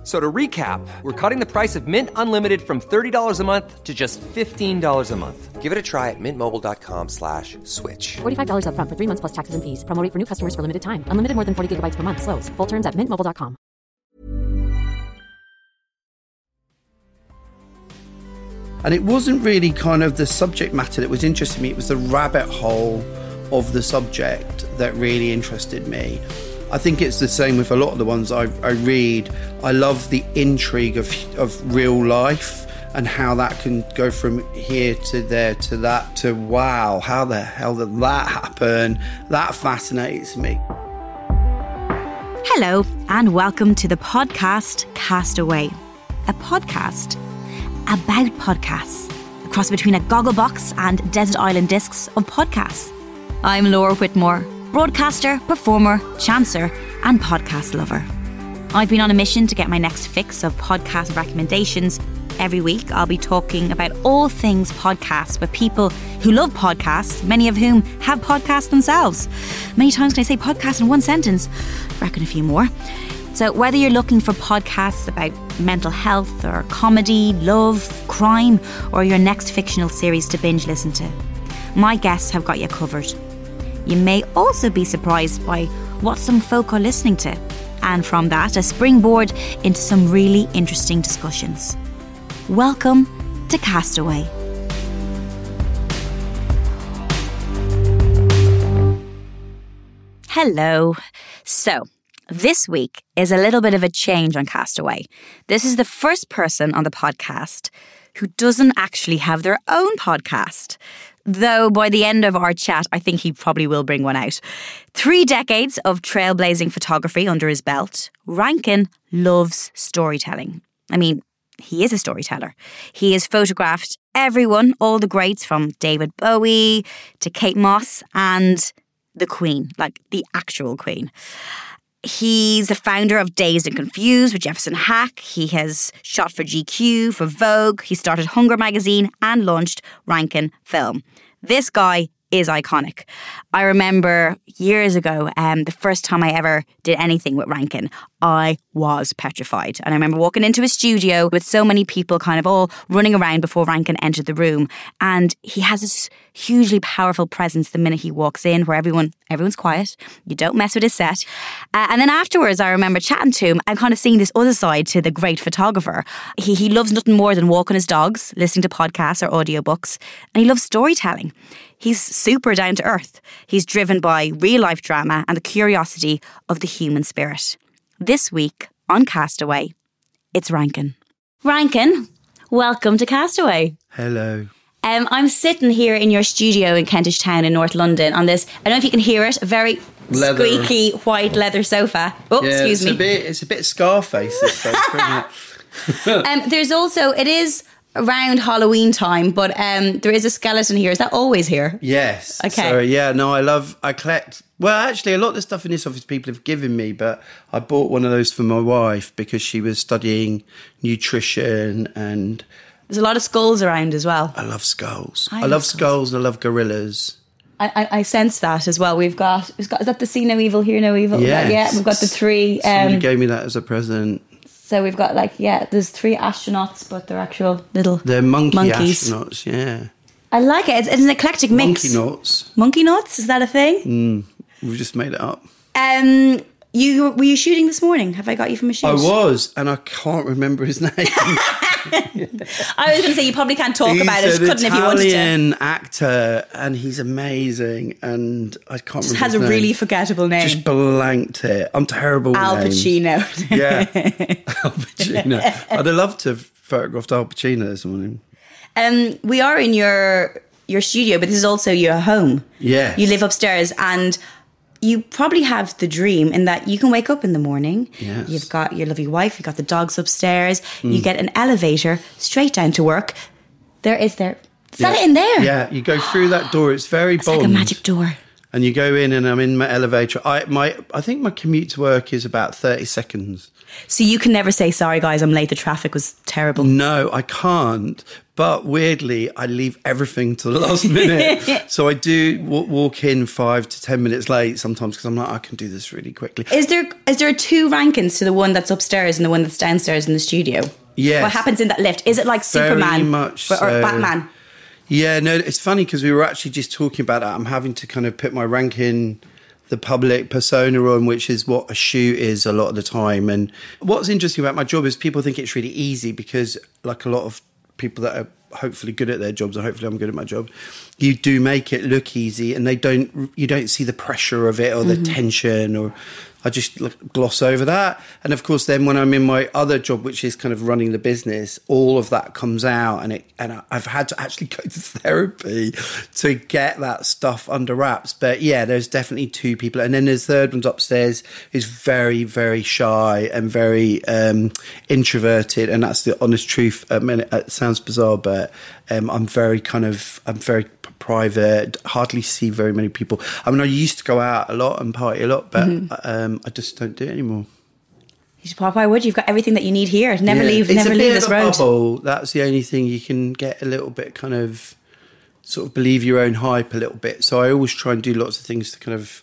F- So to recap, we're cutting the price of Mint Unlimited from $30 a month to just $15 a month. Give it a try at mintmobile.com slash switch. $45 upfront for three months plus taxes and fees. Promo rate for new customers for limited time. Unlimited more than 40 gigabytes per month. Slows. Full terms at mintmobile.com. And it wasn't really kind of the subject matter that was interesting me, it was the rabbit hole of the subject that really interested me. I think it's the same with a lot of the ones I, I read. I love the intrigue of, of real life and how that can go from here to there to that to wow, how the hell did that happen? That fascinates me. Hello, and welcome to the podcast Castaway, a podcast about podcasts, a cross between a goggle box and desert island discs of podcasts. I'm Laura Whitmore, broadcaster, performer, chancer, and podcast lover. I've been on a mission to get my next fix of podcast recommendations. Every week, I'll be talking about all things podcasts with people who love podcasts, many of whom have podcasts themselves. Many times can I say podcast in one sentence? Reckon a few more. So, whether you're looking for podcasts about mental health or comedy, love, crime, or your next fictional series to binge listen to, my guests have got you covered. You may also be surprised by what some folk are listening to, and from that, a springboard into some really interesting discussions. Welcome to Castaway. Hello. So, this week is a little bit of a change on Castaway. This is the first person on the podcast who doesn't actually have their own podcast. Though by the end of our chat, I think he probably will bring one out. Three decades of trailblazing photography under his belt, Rankin loves storytelling. I mean, he is a storyteller. He has photographed everyone, all the greats from David Bowie to Kate Moss and the Queen, like the actual Queen. He's the founder of Dazed and Confused with Jefferson Hack. He has shot for GQ, for Vogue. He started Hunger magazine and launched Rankin Film. This guy is iconic. I remember years ago, um, the first time I ever did anything with Rankin, I was petrified. And I remember walking into a studio with so many people kind of all running around before Rankin entered the room. And he has this hugely powerful presence the minute he walks in, where everyone everyone's quiet. You don't mess with his set. Uh, and then afterwards, I remember chatting to him and kind of seeing this other side to the great photographer. He, he loves nothing more than walking his dogs, listening to podcasts or audiobooks, and he loves storytelling. He's super down to earth. He's driven by real life drama and the curiosity of the human spirit. This week on Castaway, it's Rankin. Rankin, welcome to Castaway. Hello. Um, I'm sitting here in your studio in Kentish Town in North London on this. I don't know if you can hear it. A very Leather. squeaky white leather sofa. Oh, Yeah, excuse it's me. A bit, it's a bit Scarface, this sofa, isn't it? Um, there's also it is around Halloween time, but um, there is a skeleton here. Is that always here? Yes. Okay. So yeah, no, I love. I collect. Well, actually, a lot of the stuff in this office people have given me, but I bought one of those for my wife because she was studying nutrition, and There's a lot of skulls around as well. I love skulls. I I, love love skulls. I love gorillas. I, I, sense that as well. We've got, we've got is that the see no evil, hear no evil? Yes. Yeah, we've got the three. Somebody Um, gave me that as a present. So we've got like yeah, there's three astronauts, but they're actual little. They're monkey monkeys. astronauts. Yeah, I like it. It's, it's an eclectic mix. monkey knots. Monkey nuts? Is that a thing? We've just made it up. Um, you were you shooting this morning? Have I got you from a shoot? I was, and I can't remember his name. I was going to say you probably can't talk he's about it. an Couldn't if you wanted to. Italian actor, and he's amazing. And I can't Just has a name. really forgettable name. Just blanked it. I'm terrible. with Al. Pacino. Yeah, Al Pacino. I'd have loved to have photographed Al Pacino this morning. um, we are in your your studio, but this is also your home. Yeah, You live upstairs, and you probably have the dream in that you can wake up in the morning. Yes. You've got your lovely wife. You've got the dogs upstairs. You mm. get an elevator straight down to work. There is there. Is that Yeah. it in there? Yeah, you go through that door. It's very bold. It's Bond. like a magic door. and you go in, and I'm in my elevator. I my I think my commute to work is about thirty seconds. So you can never say, sorry, guys, I'm late. The traffic was terrible. No, I can't. But weirdly, I leave everything to the last minute. so I do w- walk in five to ten minutes late sometimes because I'm like, I can do this really quickly. Is there is there two Rankins to the one that's upstairs and the one that's downstairs in the studio? Yeah. What happens in that lift? Is it like Very Superman much or, or so. Batman? Yeah, no, it's funny because we were actually just talking about that. I'm having to kind of put my rank in the public persona on, which is what a shoot is a lot of the time. And what's interesting about my job is people think it's really easy because, like a lot of people that are hopefully good at their jobs, or hopefully I'm good at my job, you do make it look easy, and they don't. You don't see the pressure of it or the mm-hmm. tension or. I just gloss over that. And of course, then when I'm in my other job, which is kind of running the business, all of that comes out, and it and I've had to actually go to therapy to get that stuff under wraps. But yeah, there's definitely two people, and then there's third one's upstairs who's very very shy and very um, introverted, and that's the honest truth. I mean, it sounds bizarre, but um, I'm very kind of I'm very private. Hardly see very many people. I mean, I used to go out a lot and party a lot, but um, I just don't do it anymore. You should pop. Why would you? You've got everything that you need here. Never Yeah. leave. It's never a leave this road. Bubble. That's the only thing you can get a little bit kind of sort of believe your own hype a little bit. So I always try and do lots of things to kind of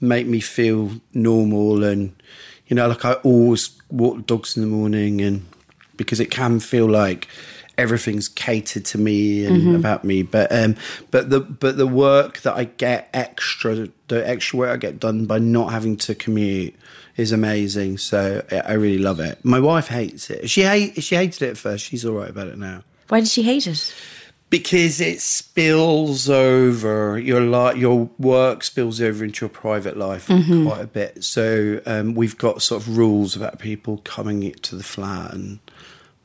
make me feel normal and you know like I always walk dogs in the morning and because it can feel like everything's catered to me and Mm-hmm. about me but um but the but the work that I get extra the extra work I get done by not having to commute is amazing so I really love it my wife hates it she hate she hated it at first she's all right about it now Why did she hate it? because it spills over your li- your work spills over into your private life Mm-hmm. quite a bit. So um, we've got sort of rules about people coming to the flat and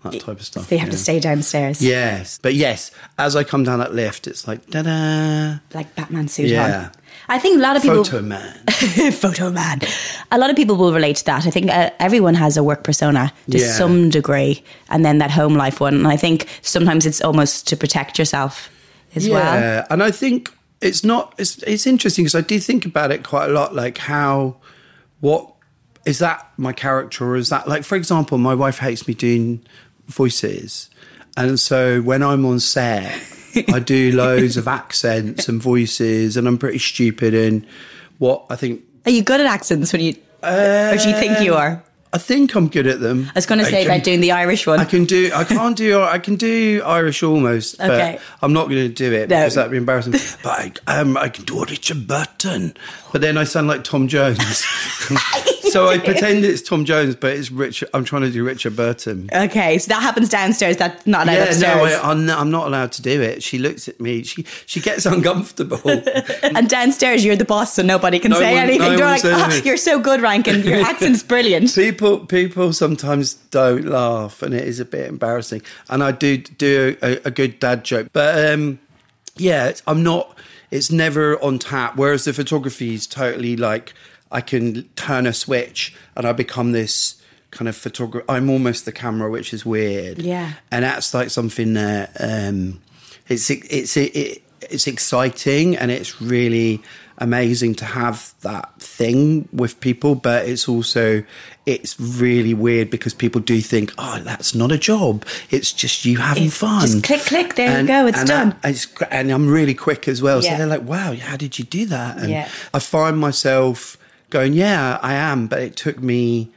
that type of stuff. They have to stay downstairs. Yes, but yes, as I come down that lift, it's like da da. Like Batman suit Yeah. on. I think a lot of people. Photo man. photo man. A lot of people will relate to that. I think uh, everyone has a work persona to Yeah. some degree, and then that home life one. And I think sometimes it's almost to protect yourself as well. Yeah, and I think it's not. It's it's interesting because I do think about it quite a lot. Like how, what is that my character, or is that like, for example, my wife hates me doing voices, and so when I'm on set, I do loads of accents and voices, and I'm pretty stupid. And what I think, Are you good at accents when you, or do you think you are? I think I'm good at them. I was going to say can- about doing the Irish one. I can do. I can't do. I can do Irish almost. But Okay. I'm not going to do it No. because that'd be embarrassing. but I, um, I can do Richard Burton. But then I sound like Tom Jones. so I pretend it's Tom Jones, but it's Richard. I'm trying to do Richard Burton. okay, so that happens downstairs. That's not allowed Yeah, upstairs. no, I, I'm, not, not allowed to do it. She looks at me. She she gets uncomfortable. and downstairs, you're the boss, so nobody can No say one- anything. no You're like, "Oh, anything." you're so good, Rankin. Your accent's brilliant. people people sometimes don't laugh and it is a bit embarrassing and i do do a, a good dad joke but um yeah i'm not it's never on tap whereas the photography is totally like i can turn a switch and i become this kind of photographer i'm almost the camera which is weird Yeah. and that's like something that um it's it's it, it's exciting and it's really amazing to have that thing with people but it's also it's really weird because people do think oh that's not a job it's just you having It's fun just click, click, there you go, it's and done. I- it's and i'm really quick as well Yeah. so they're like wow how did you do that and Yeah. i find myself going yeah i am but it took me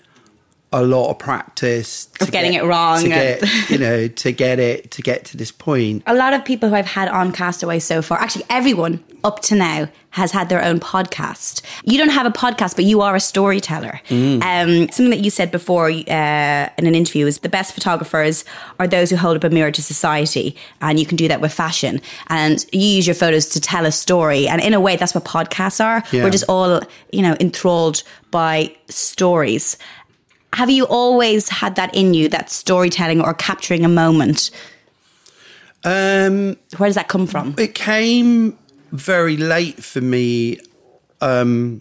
a lot of practice Of getting get- it wrong to and- get, you know to get it to get to this point a lot of people who I've had on Castaway so far, actually everyone up to now has had their own podcast. You don't have a podcast, but you are a storyteller. Um, something that you said before uh, in an interview is the best photographers are those who hold up a mirror to society, and you can do that with fashion. And you use your photos to tell a story, and in a way, that's what podcasts are. Yeah. We're just all, you know, enthralled by stories. Have you always had that in you, that storytelling or capturing a moment? um Where does that come from? it came very late for me. Um,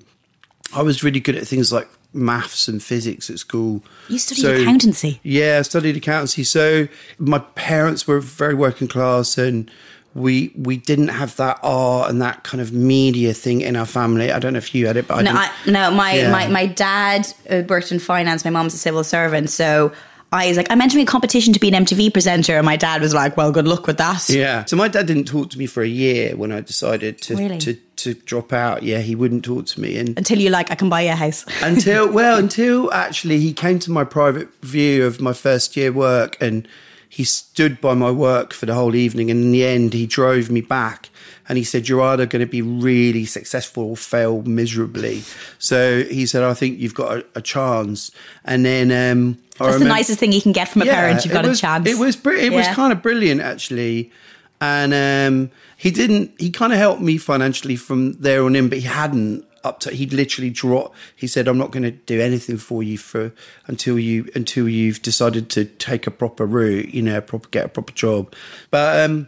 I was really good at things like maths and physics at school. You studied accountancy? Yeah, I studied accountancy. So my parents were very working class, and we we didn't have that art and that kind of media thing in our family. I don't know if you had it, but I No, didn't. I, no. My, Yeah. my my dad uh, worked in finance. My mom's a civil servant, so I was like, I'm entering a competition to be an MTV presenter, and my dad was like, Well, good luck with that. Yeah. So my dad didn't talk to me for a year when I decided to Really? to, to drop out. Yeah, he wouldn't talk to me, and Until you like, I can buy you a house. until well until actually he came to my private view of my first year work and he stood by my work for the whole evening and in the end he drove me back and he said you're either going to be really successful or fail miserably so he said i think you've got a, a chance and then um That's the nicest thing you can get from a parent. You've got was, a chance. It was it was Yeah. kind of brilliant actually, and um, he didn't. He kind of helped me financially from there on in, but he hadn't up to. He'd literally dropped. He said, "I'm not going to do anything for you for until you until you've decided to take a proper route. You know, proper get a proper job." But um,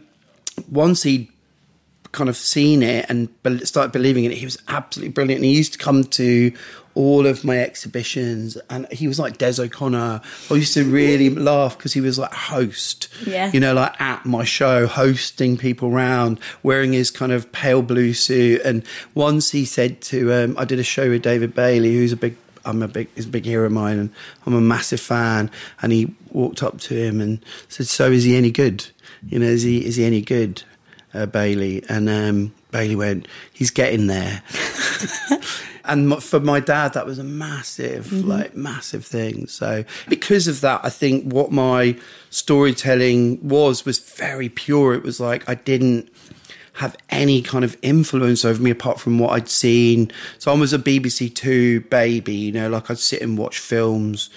once he kind of seen it and started believing in it. He was absolutely brilliant. He used to come to all of my exhibitions, and he was like Des O'Connor. I used to really laugh because he was like host, Yeah. you know, like at my show, hosting people around, wearing his kind of pale blue suit. And once he said to, um, I did a show with David Bailey, who's a big. I'm a big, he's a big hero of mine, and I'm a massive fan. And he walked up to him and said, "So is he any good? You know, is he is he any good?" uh, Bailey, and um, Bailey went, "He's getting there." and m- for my dad, that was a massive, mm-hmm. like, massive thing. So because of that, I think what my storytelling was was very pure. It was like I didn't have any kind of influence over me apart from what I'd seen. So I was a BBC Two baby, you know, like I'd sit and watch films.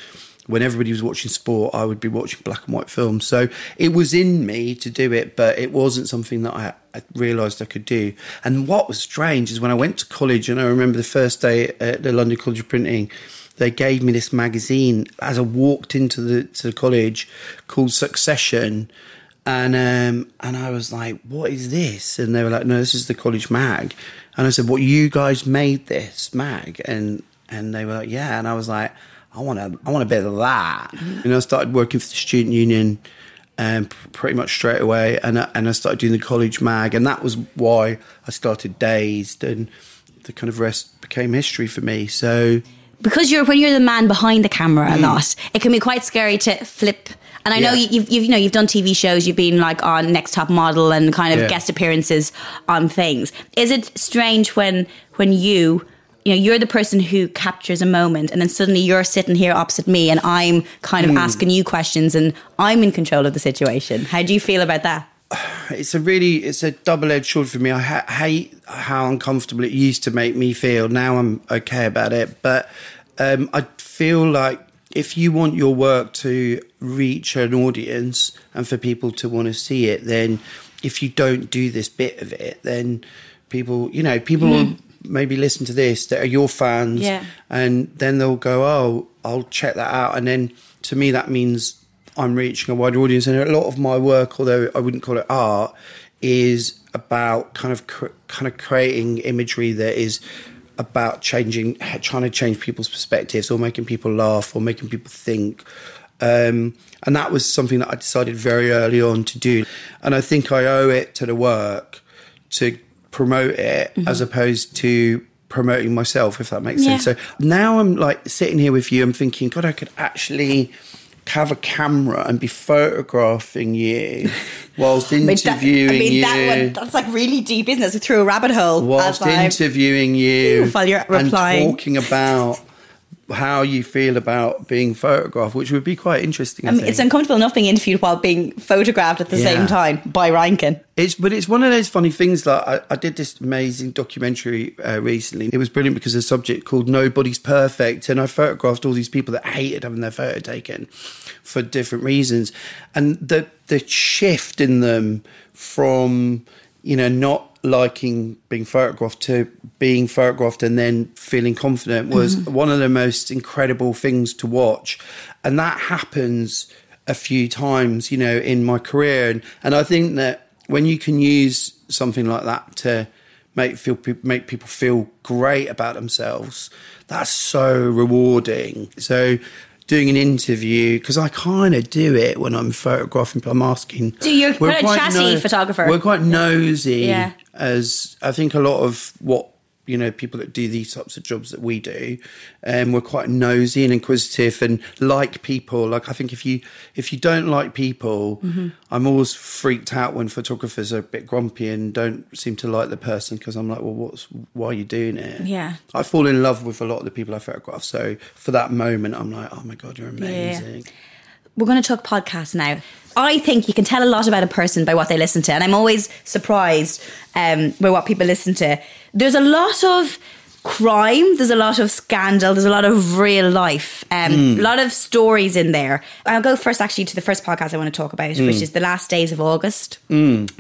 When everybody was watching sport, I would be watching black and white films. So it was in me to do it, but it wasn't something that I, I realised I could do. And what was strange is when I went to college, and I remember the first day at the London College of Printing, they gave me this magazine as I walked into the to the college called Succession, and um, and I was like, "What is this?" And they were like, "No, this is the college mag." And I said, "What you guys made this mag?" And and they were like, "Yeah." And I was like, "I want to, I want a bit of that." And I started working for the student union, um, pretty much straight away. And I, and I started doing the college mag, and that was why I started Dazed, and the kind of rest became history for me. So because you're when you're the man behind the camera a lot, it can be quite scary to flip. And I know. Yeah. you've, you've you know you've done TV shows, you've been like on Next Top Model and kind of Yeah. guest appearances on things. Is it strange when when you you know you're the person who captures a moment and then suddenly you're sitting here opposite me and I'm kind Mm. of asking you questions and I'm in control of the situation. How do you feel about that? it's a really it's a double edged sword for me. I ha- hate how uncomfortable it used to make me feel. Now I'm okay about it, but um, I feel like if you want your work to reach an audience and for people to want to see it, then if you don't do this bit of it, then people, you know, people will maybe listen to this that are your fans, Yeah. and then they'll go, "Oh, I'll check that out," and then to me that means I'm reaching a wider audience. And a lot of my work, although I wouldn't call it art, is about kind of cr- kind of creating imagery that is about changing, trying to change people's perspectives, or making people laugh, or making people think. Um, and that was something that I decided very early on to do. And I think I owe it to the work to promote it as mm-hmm. opposed to promoting myself, if that makes sense. So now I'm like sitting here with you, I'm thinking, God, I could actually have a camera and be photographing you whilst interviewing I mean, you. that one, that's like really deep, isn't it? Through a rabbit hole. whilst interviewing you While you're and talking about how you feel about being photographed, which would be quite interesting. I, mean, think. it's uncomfortable enough being interviewed while being photographed at the Yeah. same time by Rankin. It's but it's one of those funny things. Like I, I did this amazing documentary uh, recently. It was brilliant because the subject called "Nobody's Perfect," and I photographed all these people that hated having their photo taken for different reasons, and the the shift in them from you know not liking being photographed to being photographed and then feeling confident was mm-hmm. one of the most incredible things to watch, and that happens a few times, you know, in my career, and and I think that when you can use something like that to make feel make people feel great about themselves, that's so rewarding. So doing an interview because I kind of do it when I'm photographing. But I'm asking. Do you're we're quite a chatty photographer. We're quite nosy. Yeah. As I think a lot of what you know people that do these types of jobs that we do, um, we're quite nosy and inquisitive and like people. Like I think if you if you don't like people, Mm-hmm. I'm always freaked out when photographers are a bit grumpy and don't seem to like the person because I'm like, well, what's why are you doing it? Yeah. I fall in love with a lot of the people I photograph. So for that moment, I'm like, oh my god, you're amazing. We're going to talk podcasts now. I think you can tell a lot about a person by what they listen to, and I'm always surprised um, by what people listen to. There's a lot of crime, there's a lot of scandal, there's a lot of real life, um, a lot of stories in there. I'll go first, actually, to the first podcast I want to talk about, which is The Last Days of August,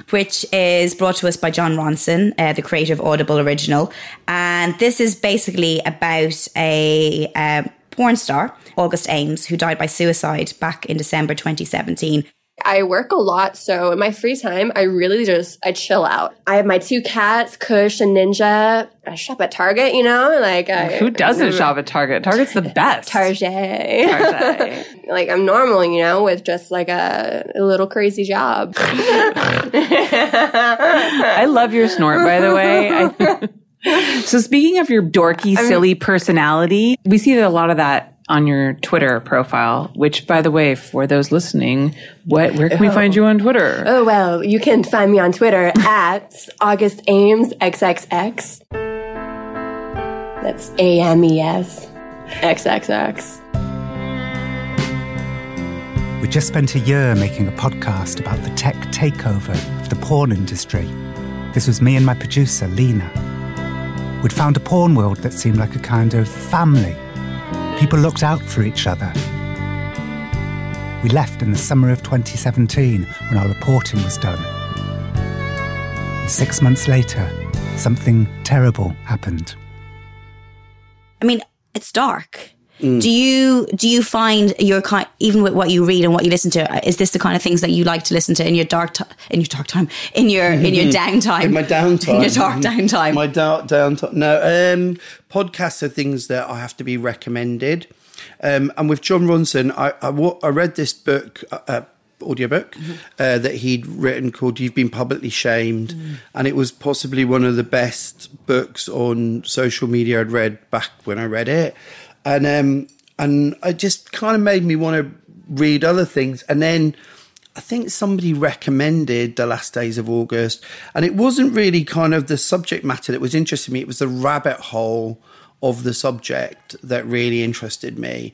which is brought to us by Jon Ronson, uh, the creator of Audible Original. And this is basically about a. Um, porn star, August Ames, who died by suicide back in December 2017. I work a lot, so in my free time, I really just I chill out. I have my two cats, Kush and Ninja. I shop at Target, you know, like I, Who doesn't shop at Target? Target's the best. Target. Target. like I'm normal, you know, with just like a, a little crazy job. I love your snort, by the way. I- so speaking of your dorky, silly personality, we see that a lot of that on your Twitter profile, which by the way, for those listening, what, where can we find you on Twitter? oh well, you can find me on Twitter at August Ames XXX. That's A M E S XXX. We just spent a year making a podcast about the tech takeover of the porn industry. This was me and my producer, Lena. We'd found a porn world that seemed like a kind of family. People looked out for each other. We left in the summer of 2017 when our reporting was done. And six months later, something terrible happened. I mean, it's dark. Do you do you find your kind even with what you read and what you listen to? Is this the kind of things that you like to listen to in your dark ti in your dark time in your in your downtime? In my downtime. In your dark downtime. My dark downtime. No, um, podcasts are things that I have to be recommended. Um, and with Jon Ronson, I, I, I read this book, uh, uh, audiobook, uh, that he'd written called You've Been Publicly Shamed. And it was possibly one of the best books on social media I'd read back when I read it. And, um, and it just kind of made me want to read other things. And then I think somebody recommended The Last Days of August, and it wasn't really kind of the subject matter that was interesting me. It was the rabbit hole of the subject that really interested me.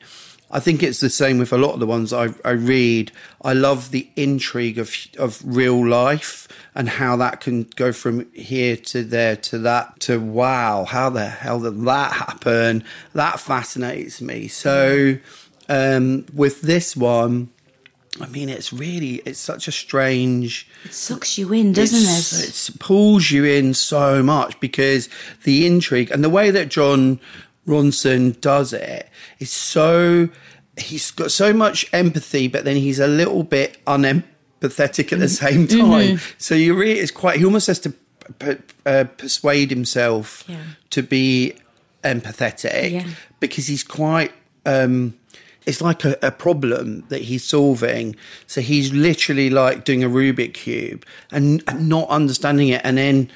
I think it's the same with a lot of the ones I, I read. I love the intrigue of of real life and how that can go from here to there to that to wow, how the hell did that happen? That fascinates me. So um, with this one, I mean, it's really it's such a strange. it sucks you in, doesn't it? It pulls you in so much because the intrigue and the way that John Ronson does it. it is so. He's got so much empathy, but then he's a little bit unempathetic at the same time. So you really, it's quite. He almost has to uh, persuade himself Yeah. to be empathetic Yeah. because he's quite um it's like a, a problem that he's solving so he's literally like doing a rubik cube and, and not understanding it and then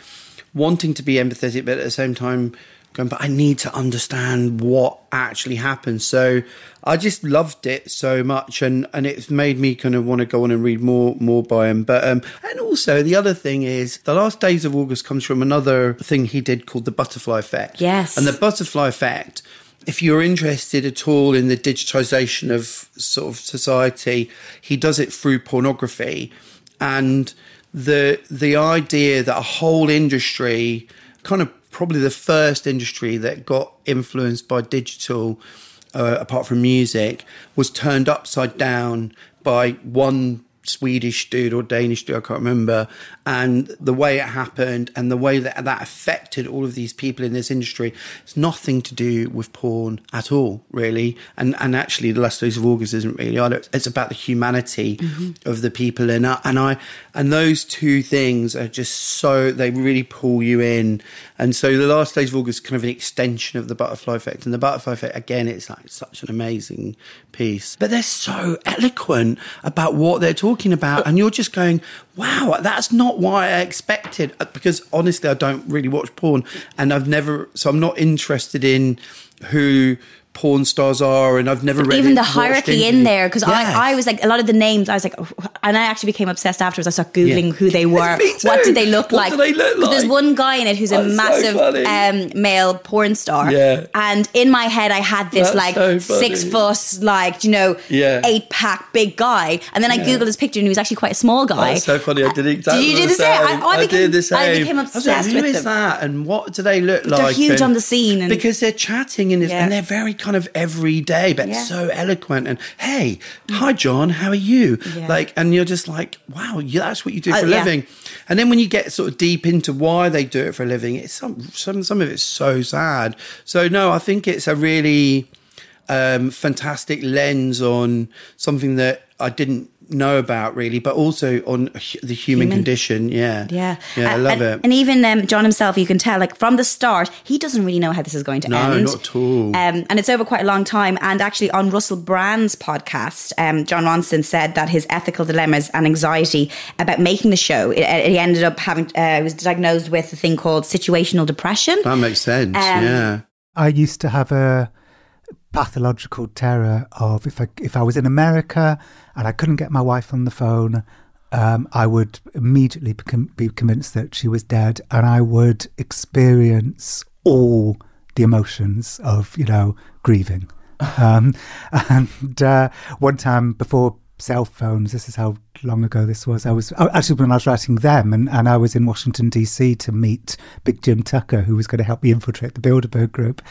wanting to be empathetic but at the same time going but i need to understand what actually happened. So i just loved it so much and and it's made me kind of want to go on and read more more by him. But um and also the other thing is the last days of august comes from another thing he did called the butterfly effect. Yes. and the butterfly effect if you're interested at all in the digitization of sort of society he does it through pornography. And the the idea that a whole industry kind of probably the first industry that got influenced by digital uh, apart from music was turned upside down by one Swedish dude or Danish dude, I can't remember, and the way it happened and the way that that affected all of these people in this industry. It's nothing to do with porn at all, really. And and actually, the last days of August isn't really. It's about the humanity of the people, and I, and I and those two things are just so they really pull you in. And so, the last days of August is kind of an extension of the butterfly effect, and the butterfly effect again, it's like such an amazing piece. But they're so eloquent about what they're talking about, and you're just going, "Wow, that's not what I expected." Uh, Because honestly, I don't really watch porn, and I've never, so I'm not interested in who porn stars are, and I've never read Even it- the hierarchy in there, because Yes. I, I was like, a lot of the names, I was like, oh, and I actually became obsessed afterwards. I started Googling Yeah. who they were. What did they look What like? they look 'Cause There's one guy in it who's a That's so massive funny. um, male porn star. Yeah. And in my head, I had this That's like so six foot, like, you know, Yeah. eight pack big guy. And then I Googled his picture and he was actually quite a small guy. That's so funny. I did exactly Did you do the same? I- I became- did the same. I became like, obsessed Who with is them. that? And what do they look like? They're huge And- on the scene and- because they're chatting and, Yeah. and they're very kind of everyday, but Yeah. so eloquent. And hey, hi John, how are you? Yeah. Like, and you're just like, wow, that's what you do Uh, for a yeah. living. And then when you get sort of deep into why they do it for a living, it's some some some of it's so sad. So no, I think it's a really um, fantastic lens on something that I didn't know about really, but also on the human, Human. condition. Yeah, Yeah, yeah, I And- love and, it. And even um, John himself, you can tell, like from the start, he doesn't really know how this is going to No, end. No, not at all. Um, and it's over quite a long time. And actually, on Russell Brand's podcast, um, Jon Ronson said that his ethical dilemmas and anxiety about making the show, it, he ended up having, uh, he was diagnosed with a thing called situational depression. that makes sense. Um, yeah, I used to have a pathological terror of if I if I was in America and I couldn't get my wife on the phone, um, I would immediately be convinced that she was dead, and I would experience all the emotions of you know grieving. um, and uh, one time before cell phones, this is how long ago this was. I was oh, actually when I was writing them, and, and I was in Washington DC to meet Big Jim Tucker, who was going to help me infiltrate the Bilderberg Group.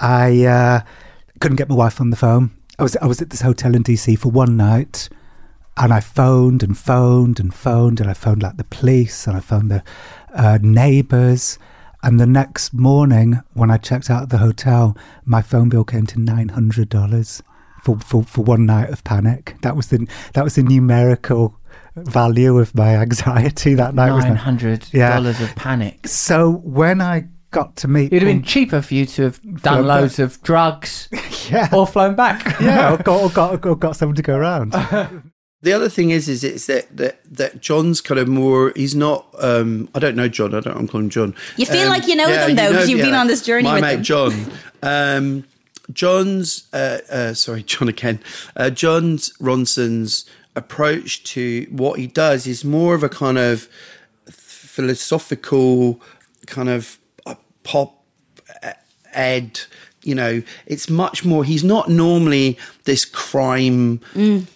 I uh, couldn't get my wife on the phone. I was I was at this hotel in DC for one night, and I phoned and phoned and phoned, and I phoned like the police, and I phoned the uh, neighbours. And the next morning, when I checked out of the hotel, my phone bill came to nine hundred dollars for, for for one night of panic. That was the that was the numerical value of my anxiety that night. was Nine hundred Yeah. dollars of panic. So when I got to meet, It'd have been cheaper for you to have done loads back. of drugs yeah, or flown back. yeah, or got, or got or got someone to go around. the other thing is, is it's that that that John's kind of more. He's not. Um, I don't know John. I don't. I'm calling John. You feel Um, like you know them, though, because you've been on this journey My with mate them. John. Um, John's. Uh, uh, sorry, John again. Uh, John's Ronson's approach to what he does is more of a kind of philosophical kind of pop ed you know it's much more he's not normally this crime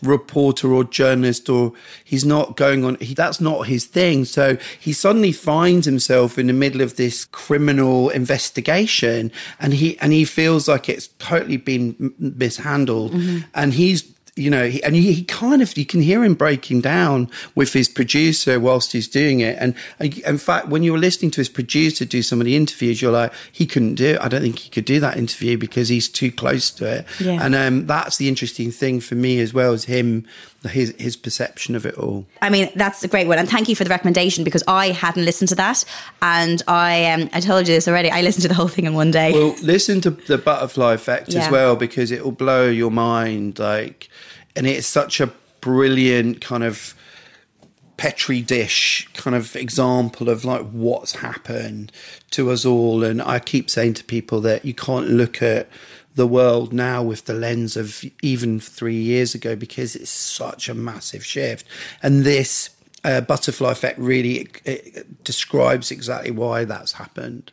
reporter or journalist or he's not going on he that's not his thing. So he suddenly finds himself in the middle of this criminal investigation and he and he feels like it's totally been mishandled. Mm-hmm. And he's you know, he, and he, he kind of you can hear him breaking down with his producer whilst he's doing it. And uh, in fact, when you're listening to his producer do some of the interviews, you're like, he couldn't do it. I don't think he could do that interview because he's too close to it. Yeah. And um, that's the interesting thing for me as well as him, his his perception of it all. I mean, that's a great one, and thank you for the recommendation because I hadn't listened to that, and I um, I told you this already. I listened to the whole thing in one day. Well, listen to the butterfly effect Yeah. as well because it will blow your mind. Like, and it's such a brilliant kind of petri dish kind of example of like what's happened to us all. And I keep saying to people that you can't look at the world now with the lens of even three years ago because it's such a massive shift. And this uh, butterfly effect really it, it describes exactly why that's happened.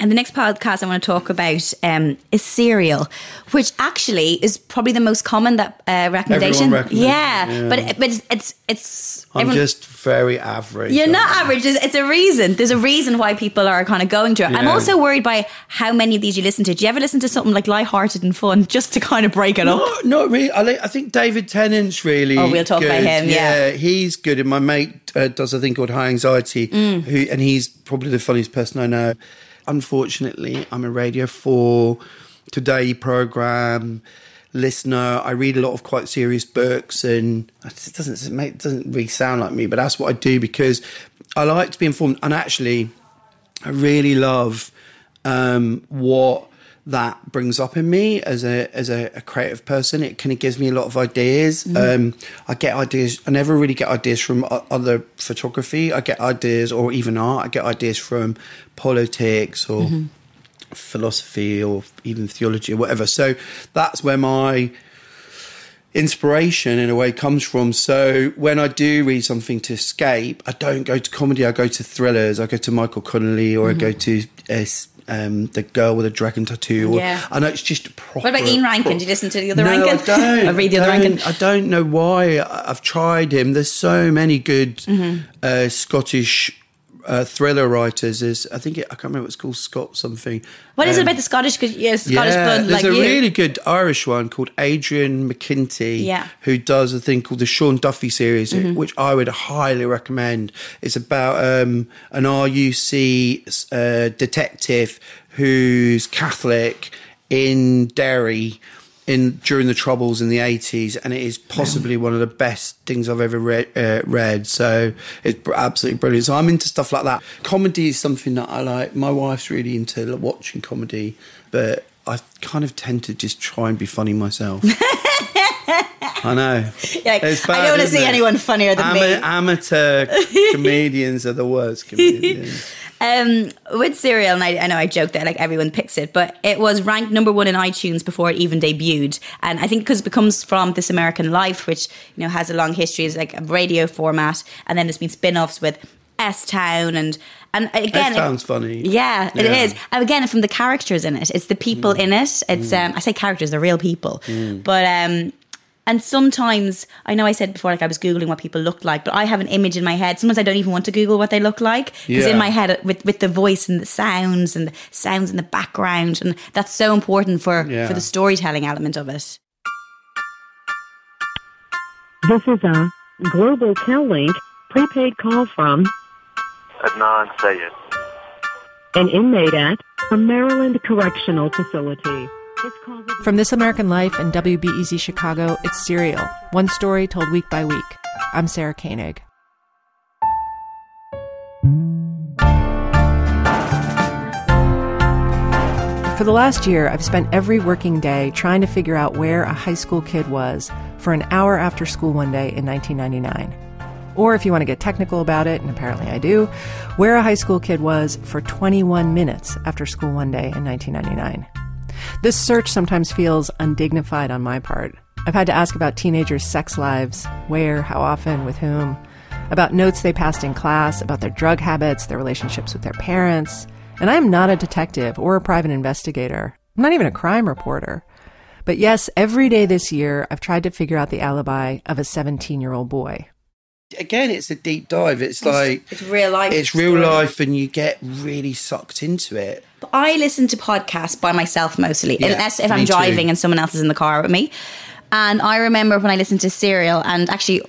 And the next podcast I want to talk about um, is Serial, which actually is probably the most common that uh, recommendation. yeah, yeah. but but it's it's, it's I'm everyone- just very average. You're not average. It's a reason. There's a reason why people are kind of going to it. I'm also worried by how many of these you listen to. Do you ever listen to something like light-hearted and fun just to kind of break it up? No, not really. I, like- I think David Tennant's really. Oh, we'll talk about good. him, yeah. he's good. And my mate uh, does a thing called High Anxiety, Mm. who, and he's probably the funniest person I know. Unfortunately, I'm a Radio Four Today program listener. I read a lot of quite serious books, and it doesn't it doesn't really sound like me, but that's what I do because I like to be informed. And actually, I really love um, what that brings up in me as a as a, a creative person. It kind of gives me a lot of ideas. Um, I get ideas. I never really get ideas from other photography. I get ideas, or even art. I get ideas from politics or philosophy or even theology or whatever. So that's where my inspiration in a way comes from. So when I do read something to escape, I don't go to comedy. I go to thrillers. I go to Michael Connolly or I go to uh, um, the girl with a dragon tattoo. Or, Yeah. I know it's just proper. What about Ian Rankin? Do you listen to the other no, Rankin? I don't. I read the other Rankin. I don't know why. I've tried him. There's so many good Mm-hmm. uh, Scottish uh, thriller writers. is I think it, I can't remember what it's called. Scott something. What is it Um, about the Scottish? Because yeah, Scottish yeah, blood, there's like a you. really good Irish one called Adrian McKinty, Yeah. who does a thing called the Sean Duffy series, Mm-hmm. which I would highly recommend. It's about um, an RUC uh, detective who's Catholic in Derry. In, during the troubles in the 80s and it is possibly one of the best things I've ever read, uh, read. So it's absolutely brilliant. So I'm into stuff like that. Comedy is something that I like. My wife's really into watching comedy but I kind of tend to just try and be funny myself. I know. Like, It's I don't want to see it? anyone funnier than me. Amateur comedians are the worst comedians Um, with Serial, and I, I know I joked that like everyone picks it, but it was ranked number one in iTunes before it even debuted. And I think because it comes from This American Life, which you know has a long history as like a radio format, and then there's been spin-offs with S Town and and again, That sounds funny yeah, it Yeah. is. And again, from the characters in it, it's the people in it. It's um, I say characters, they're real people, but um. And sometimes I know I said before, like I was googling what people looked like, but I have an image in my head. Sometimes I don't even want to Google what they look like because Yeah. in my head, uh, with with the voice and the sounds and the sounds in the background, and that's so important for Yeah. for the storytelling element of it. This is a Global Tel Link prepaid call from Adnan Syed. an inmate at a Maryland Correctional Facility. From This American Life and WBEZ Chicago, it's Serial, one story told week by week. I'm Sarah Koenig. For the last year, I've spent every working day trying to figure out where a high school kid was for an hour after school one day in 1999. Or if you want to get technical about it, and apparently I do, where a high school kid was for 21 minutes after school one day in 1999. This search sometimes feels undignified on my part. I've had to ask about teenagers' sex lives, where, how often, with whom, about notes they passed in class, about their drug habits, their relationships with their parents. And I am not a detective or a private investigator. I'm not even a crime reporter. But yes, every day this year, I've tried to figure out the alibi of a 17 year old boy. Again it's a deep dive it's like It's real life. it's real story. life and you get really sucked into it But I listen to podcasts by myself mostly, Yeah, unless if I'm too. driving and someone else is in the car with me. And I remember when I listened to Serial, and actually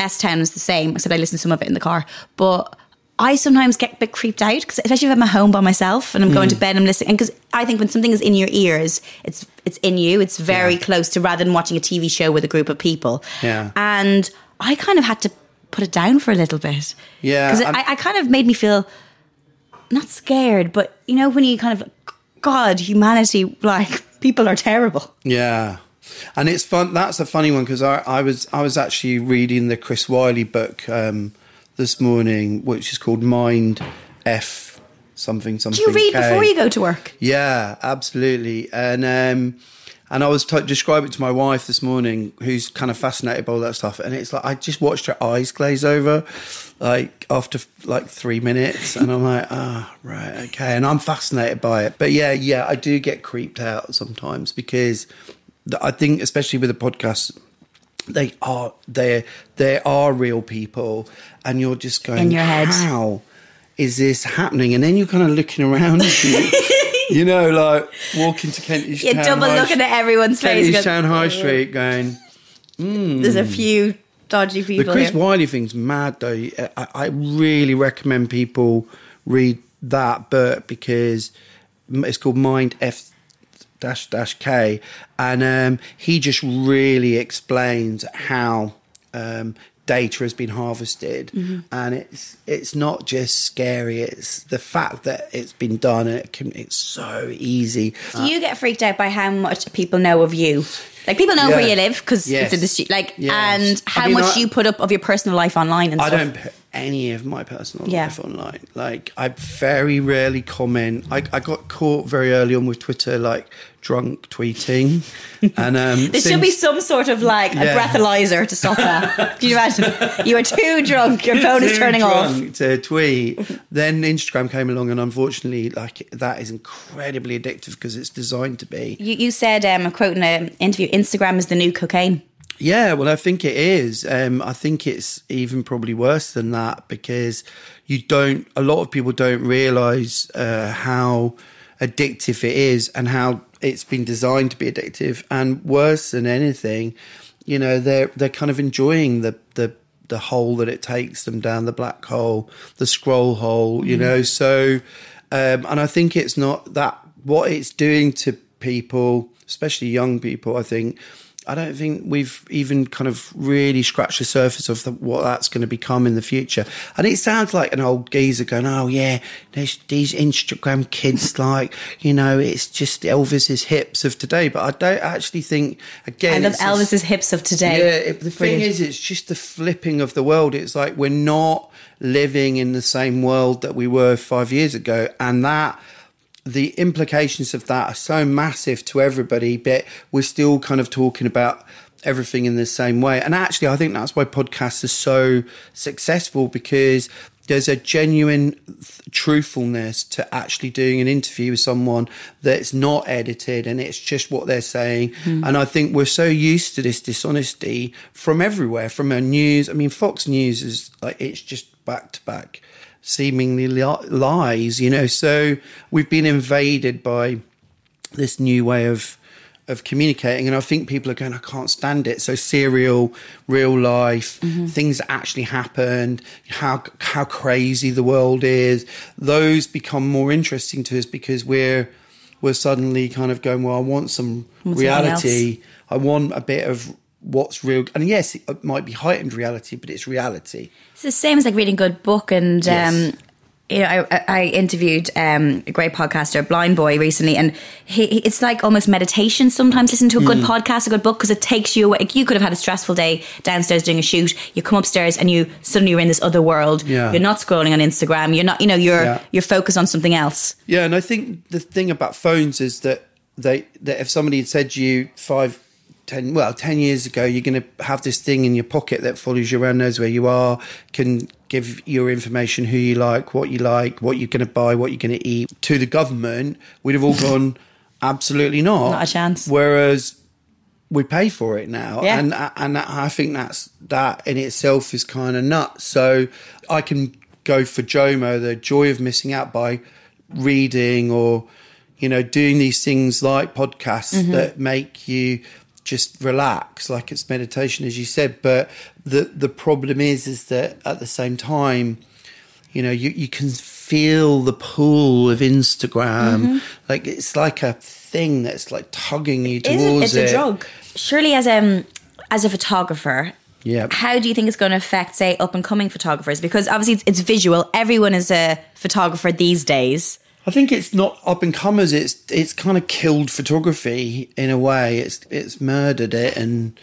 S Town was the same. I said I listened to some of it in the car, but I sometimes get a bit creeped out because especially if I'm at home by myself and I'm going Mm. to bed and I'm listening because I think when something is in your ears, it's it's in you. It's very Yeah. close to rather than watching a TV show with a group of people. Yeah. And I kind of had to put it down for a little bit. Yeah, Because I, I kind of made me feel not scared, but you know, when you kind of, God, humanity, like people are terrible. Yeah. And it's fun. That's a funny one because I, I was I was actually reading the Chris Wylie book um, this morning, which is called Mind F something something. Do you read K. before you go to work? Yeah, absolutely. And um, and I was t- describing it to my wife this morning, who's kind of fascinated by all that stuff. And it's like I just watched her eyes glaze over, like after like three minutes, and I'm like, ah, right, okay. And I'm fascinated by it. But yeah, yeah, I do get creeped out sometimes because I think, especially with the podcast. They are they they are real people, and you're just going In your head. How is this happening? And then you're kind of looking around you, know, like walking to Kentish You're Town double High looking at everyone's face. Kentish Town High. Street going, mm. There's a few dodgy people. The Chris here. Wylie thing's mad though. I, I really recommend people read that book because it's called Mind F dash dash K, and um, he just really explains how um, data has been harvested, Mhm. and it's it's not just scary. It's the fact that it's been done. It can, it's so easy. Do you get freaked out by how much people know of you? Like people know where you live because Yes. it's in the street. Like, Yes. and I how mean, much I- you put up of your personal life online and I stuff. don't any of my personal Yeah. life online. Like I very rarely comment. I, I got caught very early on with Twitter, like drunk tweeting, and um, There should be some sort of like a breathalyzer to stop that. Can you imagine? You are too drunk. Your phone is turning off. to tweet. then Instagram came along, and unfortunately, like that is incredibly addictive because it's designed to be. You, you said, um, I'm quoting an interview, Instagram is the new cocaine. Yeah, well, I think it is. Um, I think it's even probably worse than that because you don't. A lot of people don't realize uh, how addictive it is and how it's been designed to be addictive. And worse than anything, you know, they're they're kind of enjoying the the the hole that it takes them down the black hole, the scroll hole. You Mhm. know, so um, and I think it's not that what it's doing to people, especially young people. I think I don't think we've even kind of really scratched the surface of the, what that's going to become in the future. And it sounds like an old geezer going, "Oh yeah, there's these Instagram kids, like you know, it's just Elvis's hips of today." But I don't actually think. Again, I love Elvis's hips of today. yeah, it, the thing is, it's just the flipping of the world. It's like we're not living in the same world that we were five years ago, and that the implications of that are so massive to everybody. But we're still kind of talking about everything in the same way. And actually, I think that's why podcasts are so successful because there's a genuine th- truthfulness to actually doing an interview with someone that's not edited and it's just what they're saying. Mhm. And I think we're so used to this dishonesty from everywhere, from our news. I mean, Fox News is like, it's just back to back, seemingly lies, you know. So we've been invaded by this new way of of communicating and I think people are going I can't stand it so serial real life Mhm. things that actually happened how how crazy the world is those become more interesting to us because we're we're suddenly kind of going well I want some something reality I want a bit of what's real and yes it might be heightened reality but it's reality It's the same as like reading a good book. And Yes. um, you know, I, I interviewed um, a great podcaster, Blind Boy, recently, and he, he- it's like almost meditation. Sometimes listen to a good Mm. podcast, a good book, because it takes you away. You could have had a stressful day downstairs doing a shoot. You come upstairs and you suddenly you're in this other world. Yeah. You're not scrolling on Instagram. You're not. You know, you're Yeah. you're focused on something else. Yeah, and I think the thing about phones is that they that if somebody had said to you five, ten, well, ten years ago, you're going to have this thing in your pocket that follows you around, knows where you are, can give your information, who you like, what you like, what you're going to buy, what you're going to eat. To the government, we'd have all gone, absolutely not, Not a chance. Whereas we pay for it now, Yeah. and and I think that's that in itself is kind of nuts. So I can go for Jomo, the joy of missing out by reading or you know doing these things like podcasts Mhm. that make you just relax, like it's meditation, as you said. But the the problem is, is that at the same time, You know, you, you can feel the pull of Instagram. Mhm. Like it's like a thing that's like tugging you Is it? towards It's it. a drug. Surely, as um as a photographer, Yeah. how do you think it's going to affect, say, up and coming photographers? Because obviously it's, it's visual. Everyone is a photographer these days. I think it's not up and comers. It's it's kind of killed photography in a way. It's it's murdered it and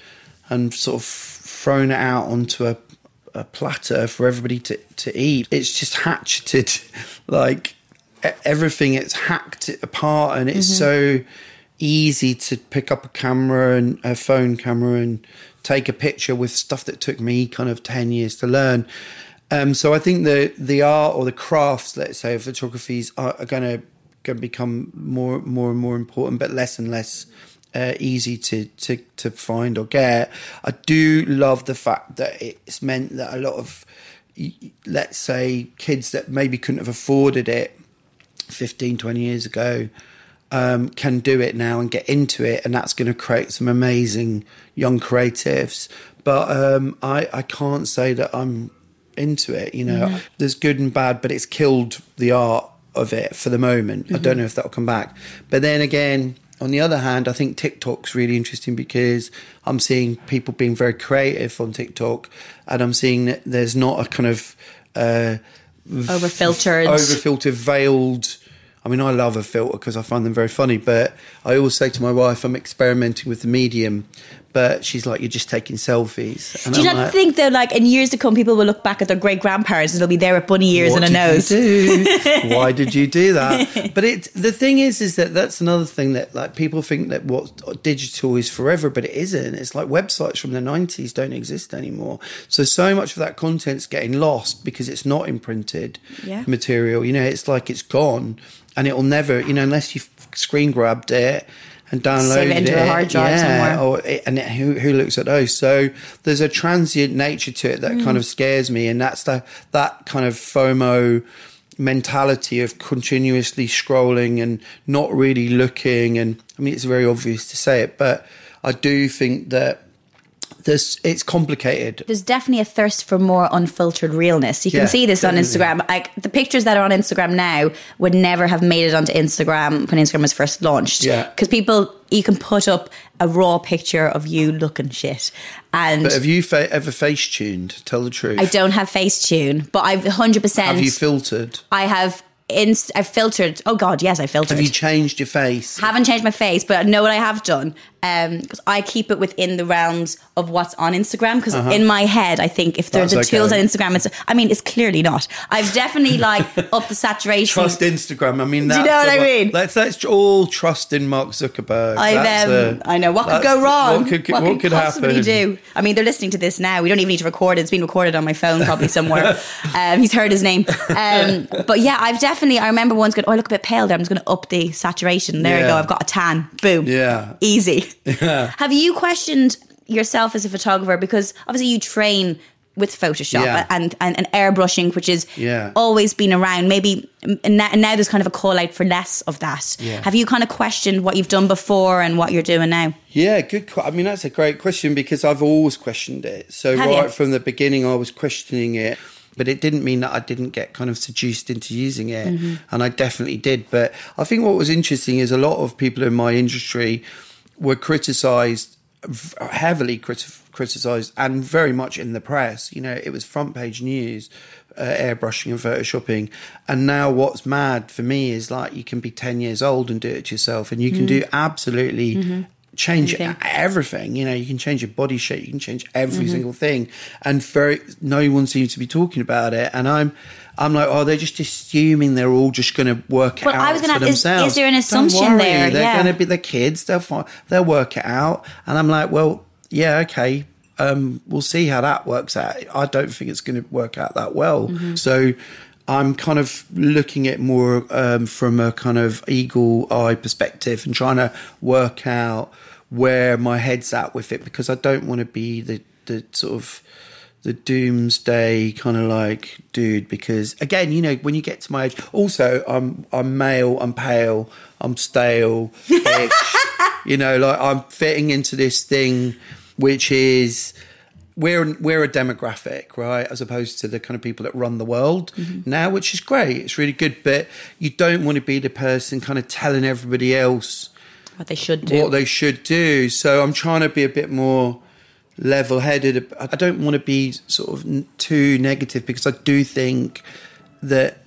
and sort of thrown it out onto a a platter for everybody to to eat. It's just hatcheted, like everything. It's hacked it apart, and it's Mhm. so easy to pick up a camera and a phone camera and take a picture with stuff that took me kind of 10 years to learn. Um, so I think the the art or the crafts, let's say, of photographies are, are going to going to become more more and more important, but less and less uh, easy to, to to find or get. I do love the fact that it's meant that a lot of, let's say, kids that maybe couldn't have afforded it 15, 20 years ago um, can do it now and get into it, and that's going to create some amazing young creatives. But um, I, I can't say that I'm into it. You know, Mhm. there's good and bad, but it's killed the art of it for the moment. I don't Mhm. know if that'll come back. But then again, on the other hand, I think TikTok's really interesting because I'm seeing people being very creative on TikTok, and I'm seeing that there's not a kind of uh, Over-filtered. over filtered, veiled. I mean, I love a filter because I find them very funny. But I always say to my wife, I'm experimenting with the medium. But she's like, you're just taking selfies. And Do you I'm not like, think though, like in years to come, people will look back at their great grandparents and they'll be there with bunny ears and a nose? Why did you do that? But it the thing is, is that that's another thing that like people think that what digital is forever, but it isn't. It's like websites from the nineties don't exist anymore. So so much of that content's getting lost because it's not imprinted Yeah. material. You know, it's like it's gone, and it'll never. You know, unless you screen grabbed it. And downloaded it into a hard drive somewhere. Or and it, who who looks at those? So there's a transient nature to it that Mm. kind of scares me, and that's the that kind of FOMO mentality of continuously scrolling and not really looking. And I mean, it's very obvious to say it, but I do think that this it's complicated. There's definitely a thirst for more unfiltered realness. You can Yeah, see this on. Instagram. Like the pictures that are on Instagram now would never have made it onto Instagram when Instagram was first launched. Yeah. Because people, you can put up a raw picture of you looking shit. And But have you fa- ever face tuned? Tell the truth. I don't have Facetune, but I've 100%. Have you filtered? I have inst- I've filtered. Oh God, yes, I filtered. Have you changed your face? Haven't changed my face, but I know what I have done. Because I keep it within the realms of what's on Instagram. Because Uh-huh. in my head, I think if there's That's the tools okay. on Instagram, it's. I mean, it's clearly not. I've definitely like up the saturation. Trust Instagram. I mean, Do you know what I mean? Let's let's all trust in Mark Zuckerberg. I um, uh, I know what could go wrong. What could, what could possibly happen? do? I mean, they're listening to this now. We don't even need to record it. It's been recorded on my phone, probably somewhere. um, he's heard his name. Um, but yeah, I've definitely. I remember once going, "Oh, I look a bit pale there. I'm just going to up the saturation." There you Yeah. go. I've got a tan. Boom. Yeah. Easy. Have you questioned yourself as a photographer? Because obviously you train with Photoshop Yeah. and, and, and airbrushing, which is Yeah. always been around. Maybe and now, now there's kind of a call out for less of that. Yeah. Have you kind of questioned what you've done before and what you're doing now? Yeah, good. I mean, that's a great question because I've always questioned it. So Have right you? from the beginning, I was questioning it, but it didn't mean that I didn't get kind of seduced into using it, Mhm. and I definitely did. But I think what was interesting is a lot of people in my industry were criticised heavily, criti- criticised, and very much in the press. You know, it was front page news. Uh, airbrushing and photoshopping and now what's mad for me is like you can be 10 years old and do it yourself and you can Mm. do absolutely Mhm. change Anything. everything. You know, you can change your body shape, you can change every Mhm. single thing, and very no one seems to be talking about it. And I'm, I'm like, oh, they're just assuming they're all just going to work it Well, out I was gonna for ask, is- themselves. is there an assumption there? They're Yeah. going to be the kids. They'll find, they'll work it out. And I'm like, well, yeah, okay. Um, we'll see how that works out. I don't think it's going to work out that well. Mhm. So I'm kind of looking at more um, from a kind of eagle eye perspective and trying to work out where my head's at with it because I don't want to be the the sort of the doomsday kind of like dude because again you know when you get to my age also I'm I'm male I'm pale I'm stale you know like I'm fitting into this thing which is we're we're a demographic, right, as opposed to the kind of people that run the world Mm-hmm. now, which is great. It's really good, but you don't want to be the person kind of telling everybody else What they should do. what they should do. So I'm trying to be a bit more level headed. I don't want to be sort of too negative because I do think that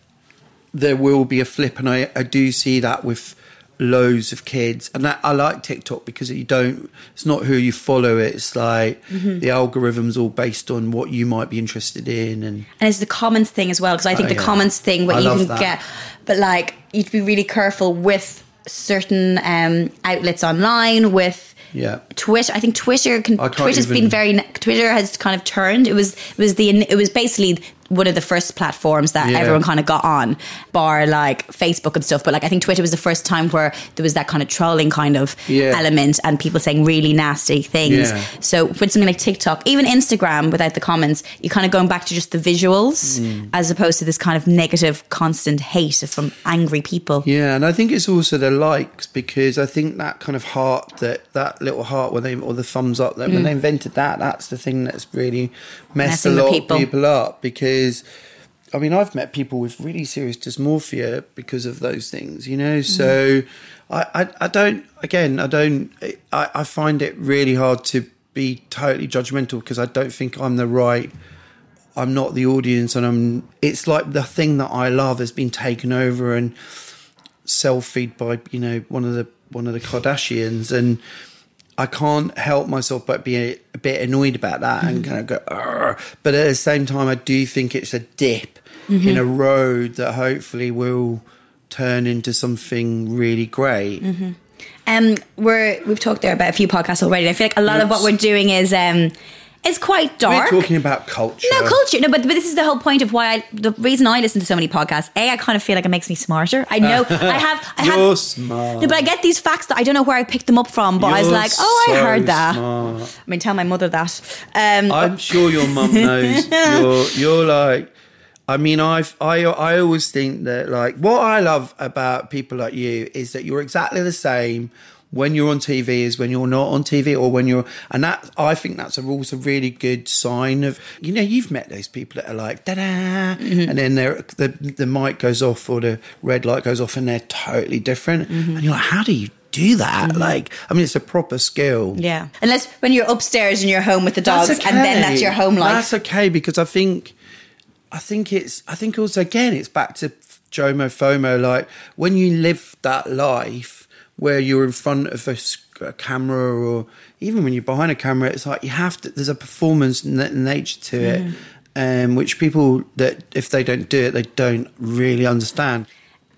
there will be a flip, and I, I do see that with loads of kids. And that, I like TikTok because you don't, it's not who you follow, it's like Mhm. the algorithm's all based on what you might be interested in. And And it's the comments thing as well, because I think Oh, the yeah. comments thing, what I you can that. get, but like you'd be really careful with certain um, outlets online, with yeah. Twitter. I think Twitter can. Twitter's even- been very. Twitter has kind of turned. It was. It was the. It was basically one of the first platforms that Yeah. everyone kind of got on, bar like Facebook and stuff. But like I think Twitter was the first time where there was that kind of trolling kind of Yeah. element and people saying really nasty things. Yeah. So with something like TikTok, even Instagram, without the comments, you're kind of going back to just the visuals Mm. as opposed to this kind of negative, constant hate from angry people. Yeah, and I think it's also the likes because I think that kind of heart that that little heart when they or the thumbs up that when Mm. they invented that, that's the thing that's really messed Messing a lot people. of people up because I mean I've met people with really serious dysmorphia because of those things, you know. So mm. I, I I don't again I don't I, I find it really hard to be totally judgmental because I don't think I'm the right I'm not the audience and I'm it's like the thing that I love has been taken over and self-feed by you know one of the one of the Kardashians and I can't help myself but be a, a bit annoyed about that and kind of go "Argh." but at the same time I do think it's a dip Mhm. in a road that hopefully will turn into something really great hmm Um, we're we've talked there about a few podcasts already. I feel like a lot of what we're doing is um, it's quite dark. we're talking about culture No culture. No, but, but this is the whole point of why I, the reason I listen to so many podcasts. A, I kind of feel like it makes me smarter. I know I have. I You're have smart no, but I get these facts that I don't know where I picked them up from. But I was like, oh, I heard that. smart. I mean, tell my mother that. Um, I'm sure your mum knows. you're you're like. I mean, I've I I always think that like what I love about people like you is that you're exactly the same when you're on TV is when you're not on TV, or when you're and that I think that's a also really good sign of you know you've met those people that are like da da, mm-hmm. and then the the mic goes off or the red light goes off and they're totally different, mm-hmm. and you're like, how do you do that? Mm-hmm. Like, I mean, it's a proper skill. yeah, unless when you're upstairs in your home with the dogs, and then that's your home life. That's okay because I think, I think it's, I think also again it's back to Jomo FOMO. Like when you live that life where you're in front of a camera or even when you're behind a camera, it's like you have to. There's a performance n- nature to it, um, which people that if they don't do it, they don't really understand.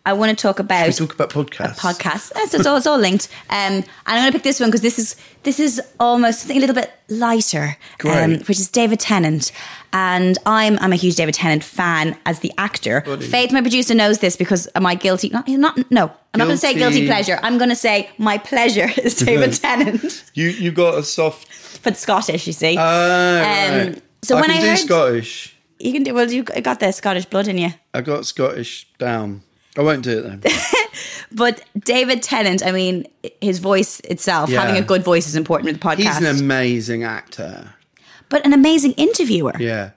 I want to talk about We talk about podcasts. podcast. Yes, it's all, it's all linked. Um, and I'm going to pick this one because this is this is almost something a little bit lighter, um, which is David Tennant. And I'm I'm a huge David Tennant fan as the actor. Buddy. Faith, my producer, knows this because am I guilty? Not not no. I'm not going to say guilty Guilty. pleasure. I'm going to say my pleasure is David Tennant. You you got a soft. But Scottish, you see. Uh, right. so I when can I do heard Scottish. you can do well, you got the Scottish blood in you. I got Scottish down. I won't do it then. But David Tennant, I mean, his voice itself, Yeah. having a good voice is important with the podcast. He's an amazing actor. But an amazing interviewer. Yeah.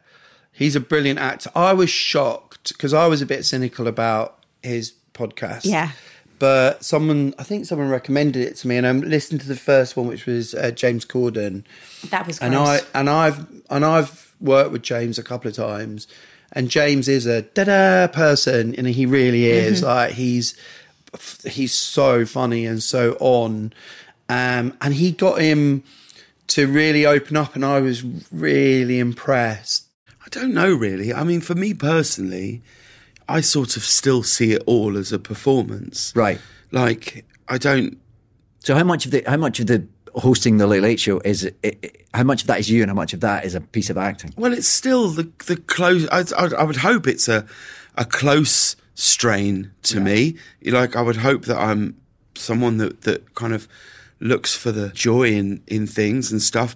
He's a brilliant actor. I was shocked because I was a bit cynical about his podcast. Yeah. But someone, I think someone recommended it to me, and I listened to the first one, which was uh, James Corden. That was and I and I've and I've worked with James a couple of times, and James is a da da person, and he really is. Mhm. Like he's he's so funny and so on, um, and he got him to really open up, and I was really impressed. I don't know really. I mean, for me personally, I sort of still see it all as a performance. Right. Like I don't. So how much of the how much of the hosting the Late Late Show is it, it, how much of that is you and how much of that is a piece of acting? Well, it's still the the close. I, I, I would hope it's a a close strain to me. Like I would hope that I'm someone that that kind of looks for the joy in in things and stuff.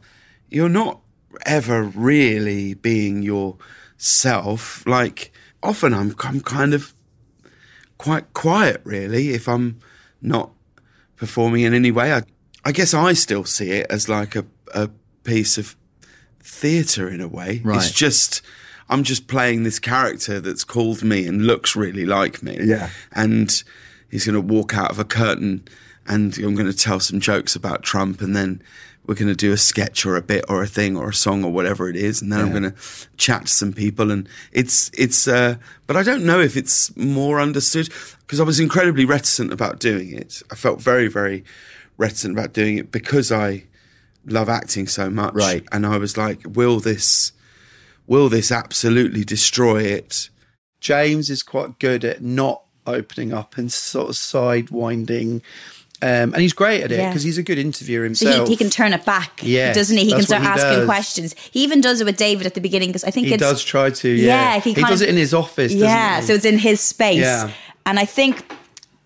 You're not ever really being yourself. Like often, I'm I'm kind of quite quiet, really. If I'm not performing in any way, I I guess I still see it as like a a piece of theatre in a way. Right. It's just I'm just playing this character that's called me and looks really like me. Yeah. And he's going to walk out of a curtain and I'm going to tell some jokes about Trump and then we're going to do a sketch or a bit or a thing or a song or whatever it is and then I'm going to chat to some people and it's it's uh but I don't know if it's more understood because I was incredibly reticent about doing it. I felt very very reticent about doing it because I love acting so much. Right. And I was like, will this will this absolutely destroy it? James is quite good at not opening up and sort of sidewinding. Um, and he's great at it Yeah. because he's a good interviewer So himself. he, he can turn it back, Yes, doesn't he? He can start he asking does. questions. He even does it with David at the beginning because I think He it's does try to, yeah. he, He does of- it in his office, doesn't yeah, so it's in his space. Yeah. And I think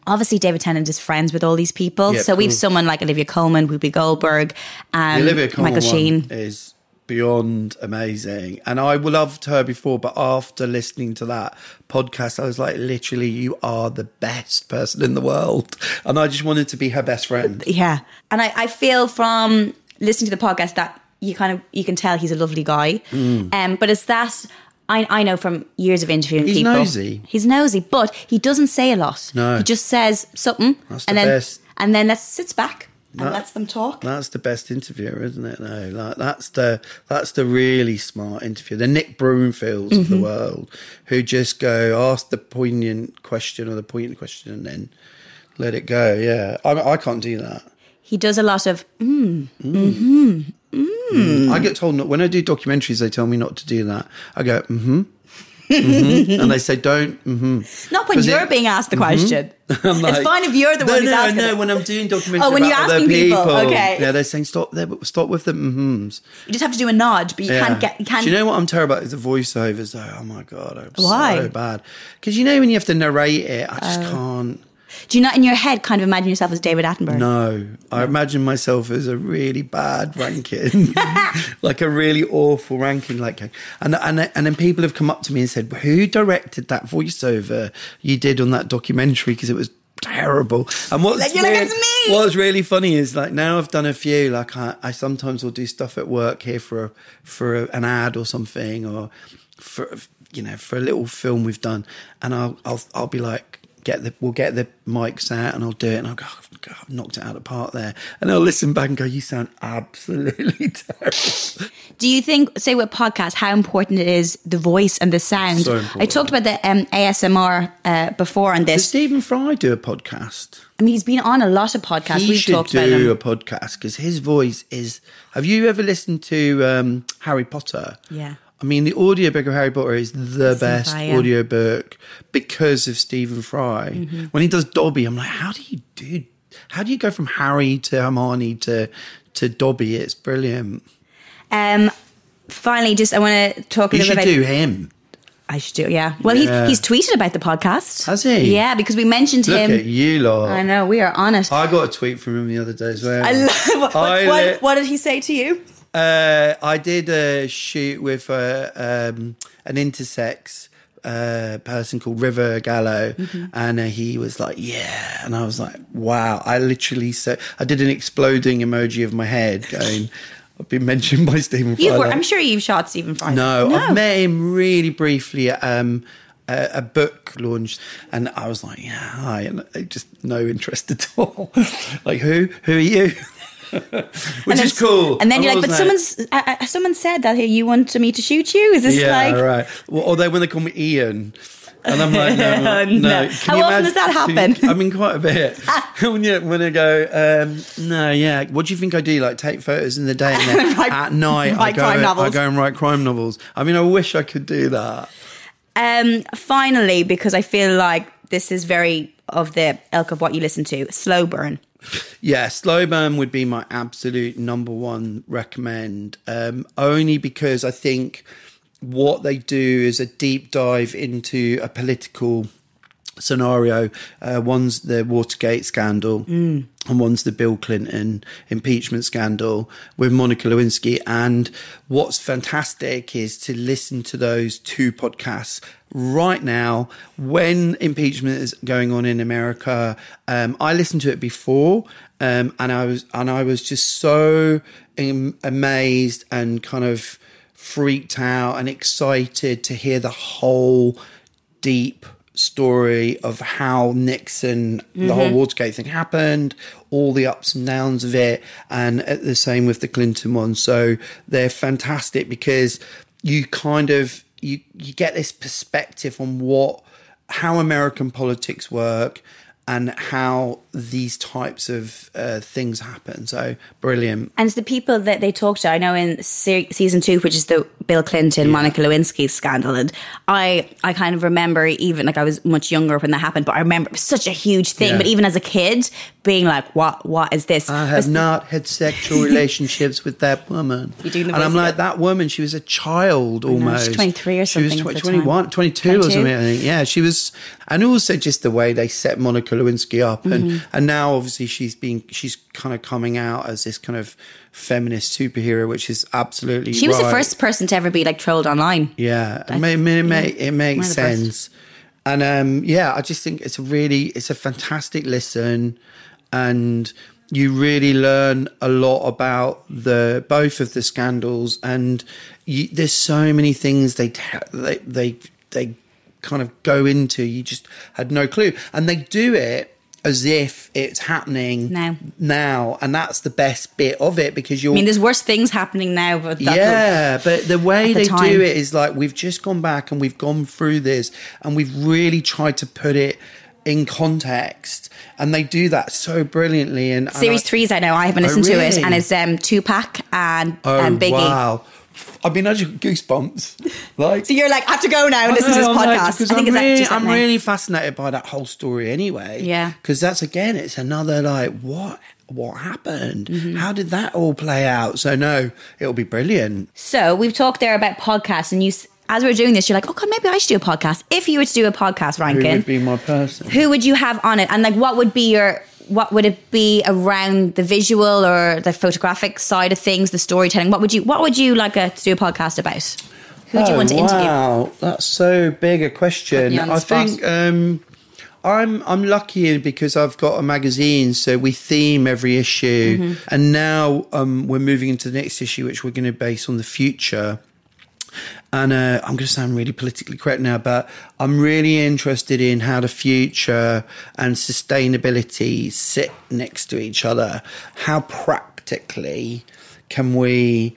obviously David Tennant is friends with all these people. Yeah, so we've cool. someone like Olivia Colman, Whoopi Goldberg, and Olivia Michael Sheen. is beyond amazing. And I loved her before, but after listening to that podcast, I was like, literally, you are the best person in the world. And I just wanted to be her best friend. Yeah. And I, I feel from listening to the podcast that you kind of you can tell he's a lovely guy. Mm. Um, but it's that I, I know from years of interviewing He's people. nosy. He's nosy, but he doesn't say a lot. No. He just says something That's and the then best. and then lets sits back and That- lets them talk. That's the best interviewer, isn't it? No, like that's the that's the really smart interviewer, the Nick Broomfields of the Mhm. world, who just go ask the poignant question or the poignant question and then let it go. Yeah, I, I can't do that. He does a lot of mm, mm-hmm, mm. I get told not when I do documentaries. They tell me not to do that. I go mm-hmm, mm-hmm and they say don't. Mm-hmm. Not when you're it- being asked the Mhm. question. I'm it's fine if you're the no, one who's no, asking. no. it. When I'm doing documentaries Oh, when you're asking people, okay. yeah, they're saying stop there, but stop with the mm-hms. You just have to do a nod, but you Yeah. can't get. You can't. Do you know what I'm terrible about is the voiceovers though? Oh my god, I'm Why? so bad. Because you know when you have to narrate it, I just Oh. can't. Do you not in your head kind of imagine yourself as David Attenborough? No, I imagine myself as a really bad ranking, like a really awful ranking. Like, and and and then people have come up to me and said, "Who directed that voiceover you did on that documentary? Because it was." Terrible. And what's Like, you're like, me!" what's really funny is like now I've done a few. Like I, I sometimes will do stuff at work here for a, for a, an ad or something, or for you know for a little film we've done, and I'll I'll I'll be like get the we'll get the mics out and I'll do it and I'll go, "Oh, God, I've knocked it out of the park there, and I'll listen back and go, you sound absolutely terrible. Do you think, say, with podcasts, how important it is the voice and the sound? So I talked about the um, ASMR uh, before on Does this. Stephen Fry do a podcast? I mean, he's been on a lot of podcasts. he We've should talked about do a podcast because his voice is. Have you ever listened to um, Harry Potter? Yeah. I mean, the audiobook of Harry Potter is the best yeah. audiobook because of Stephen Fry. Mhm. When he does Dobby, I'm like, how do you do? How do you go from Harry to Hermione to to Dobby? It's brilliant. Um, finally, just I want to talk a You little should bit do about. him. I should do, yeah. Well, Yeah. he's he's tweeted about the podcast. Has he? Yeah, because we mentioned Look him. at you lot. I know we are on it. I got a tweet from him the other day as well. I love. What, I what, li- what did he say to you? Uh, I did a shoot with uh, um, an intersex uh, person called River Gallo, Mhm. and uh, he was like, "Yeah," and I was like, "Wow!" I literally said, I did an exploding emoji of my head, going, "I've been mentioned by Stephen Fry." You've, wor- like- I'm sure you've shot Stephen Fry. no, I've met him really briefly at um, a, a book launch, and I was like, "Yeah, hi," and uh, just no interest at all. like, who? Who are you? Which is cool. And then I you're like, but someone's uh, uh, someone said that here you wanted me to shoot you. Is this yeah, like? right. Well, they when they call me Ian, and I'm like, no, no. No. How you often does that happen? I mean, quite a bit. when, you, when I go, um, no, yeah. What do you think I do? Like take photos in the day, and then Write- at night I go, I go and write crime novels. I mean, I wish I could do that. Um, finally, because I feel like this is very of the ilk of what you listen to, slow burn. Yeah, slow burn would be my absolute number one recommend. Um, only because I think what they do is a deep dive into a political scenario. Uh, one's the Watergate scandal, Mm. and one's the Bill Clinton impeachment scandal with Monica Lewinsky. And what's fantastic is to listen to those two podcasts right now when impeachment is going on in America. Um, I listened to it before, um, and I was and I was just so am- amazed and kind of freaked out and excited to hear the whole deep story of how Nixon, the whole Mhm. Watergate thing happened, all the ups and downs of it, and the same with the Clinton one. So they're fantastic because you kind of you you get this perspective on what how American politics work and how these types of uh, things happen. So brilliant. And the people that they talk to. I know in se- season two, which is the Bill Clinton, Monica Lewinsky scandal, and I, I kind of remember even like I was much younger when that happened, but I remember it was such a huge thing. Yeah. But even as a kid, being like, "What? What is this?" I have not had sexual relationships with that woman. Doing the and I'm like, that woman, she was a child know, almost. 23 or something. She was tw- at the time. 21, 22 or something, I think. Yeah, she was. And also just the way they set Monica Lewinsky up. And, Mhm. and now obviously she's been, she's kind of coming out as this kind of feminist superhero, which is absolutely She was the first person to ever be like trolled online. Yeah, I- it, ma- it, ma- yeah, it makes sense. And um, yeah, I just think it's a really, it's a fantastic listen, and you really learn a lot about the both of the scandals, and you, there's so many things they they they they kind of go into. You just had no clue, and they do it as if it's happening Now. now, and that's the best bit of it because you're I mean, there's worse things happening now, but yeah, but the way at the they do it is like we've just gone back and we've gone through this and we've really tried to put it in context, and they do that so brilliantly. And and Series I- three is out now. I haven't Oh, listened to it, and it's um, Tupac and, Oh and Biggie. wow! I mean, I just got goosebumps. Like, So you're like, I have to go now and listen to this I'm podcast. because I think I'm really, I'm really fascinated by that whole story anyway. Yeah. because that's again, it's another like what what happened? Mm-hmm. How did that all play out? So no, it'll be brilliant. So we've talked there about podcasts, and you, as we are doing this, you're like, oh god, maybe I should do a podcast. If you were to do a podcast, Who Rankin, would be my person? who would you have on it, and like, what would be your what would it be around the visual or the photographic side of things, the storytelling? What would you What would you like uh, to do a podcast about? Who would you Oh, want to interview? Wow, that's so big a question. Put me on the I spot. think um, I'm I'm lucky because I've got a magazine, so we theme every issue, Mhm. and now um, we're moving into the next issue, which we're going to base on the future. And uh, I'm going to sound really politically correct now, but I'm really interested in how the future and sustainability sit next to each other. How practically can we,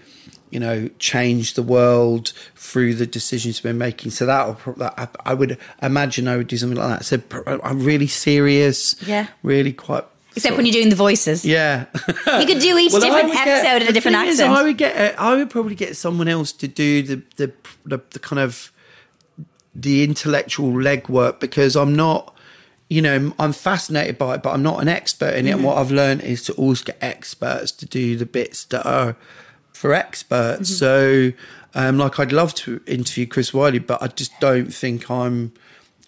you know, change the world through the decisions we're making? So that I, I would imagine I would do something like that. So I'm really serious, Yeah. really quite. Except when you're doing the voices. Yeah. You could do each Well, different episode get- in a different thing is. I would get. I would probably get someone else to do the the the, the kind of the intellectual legwork because I'm not. You know, I'm fascinated by it, but I'm not an expert in it. Mhm. And what I've learned is to always get experts to do the bits that are for experts. Mhm. So, um, like, I'd love to interview Chris Wylie, but I just don't think I'm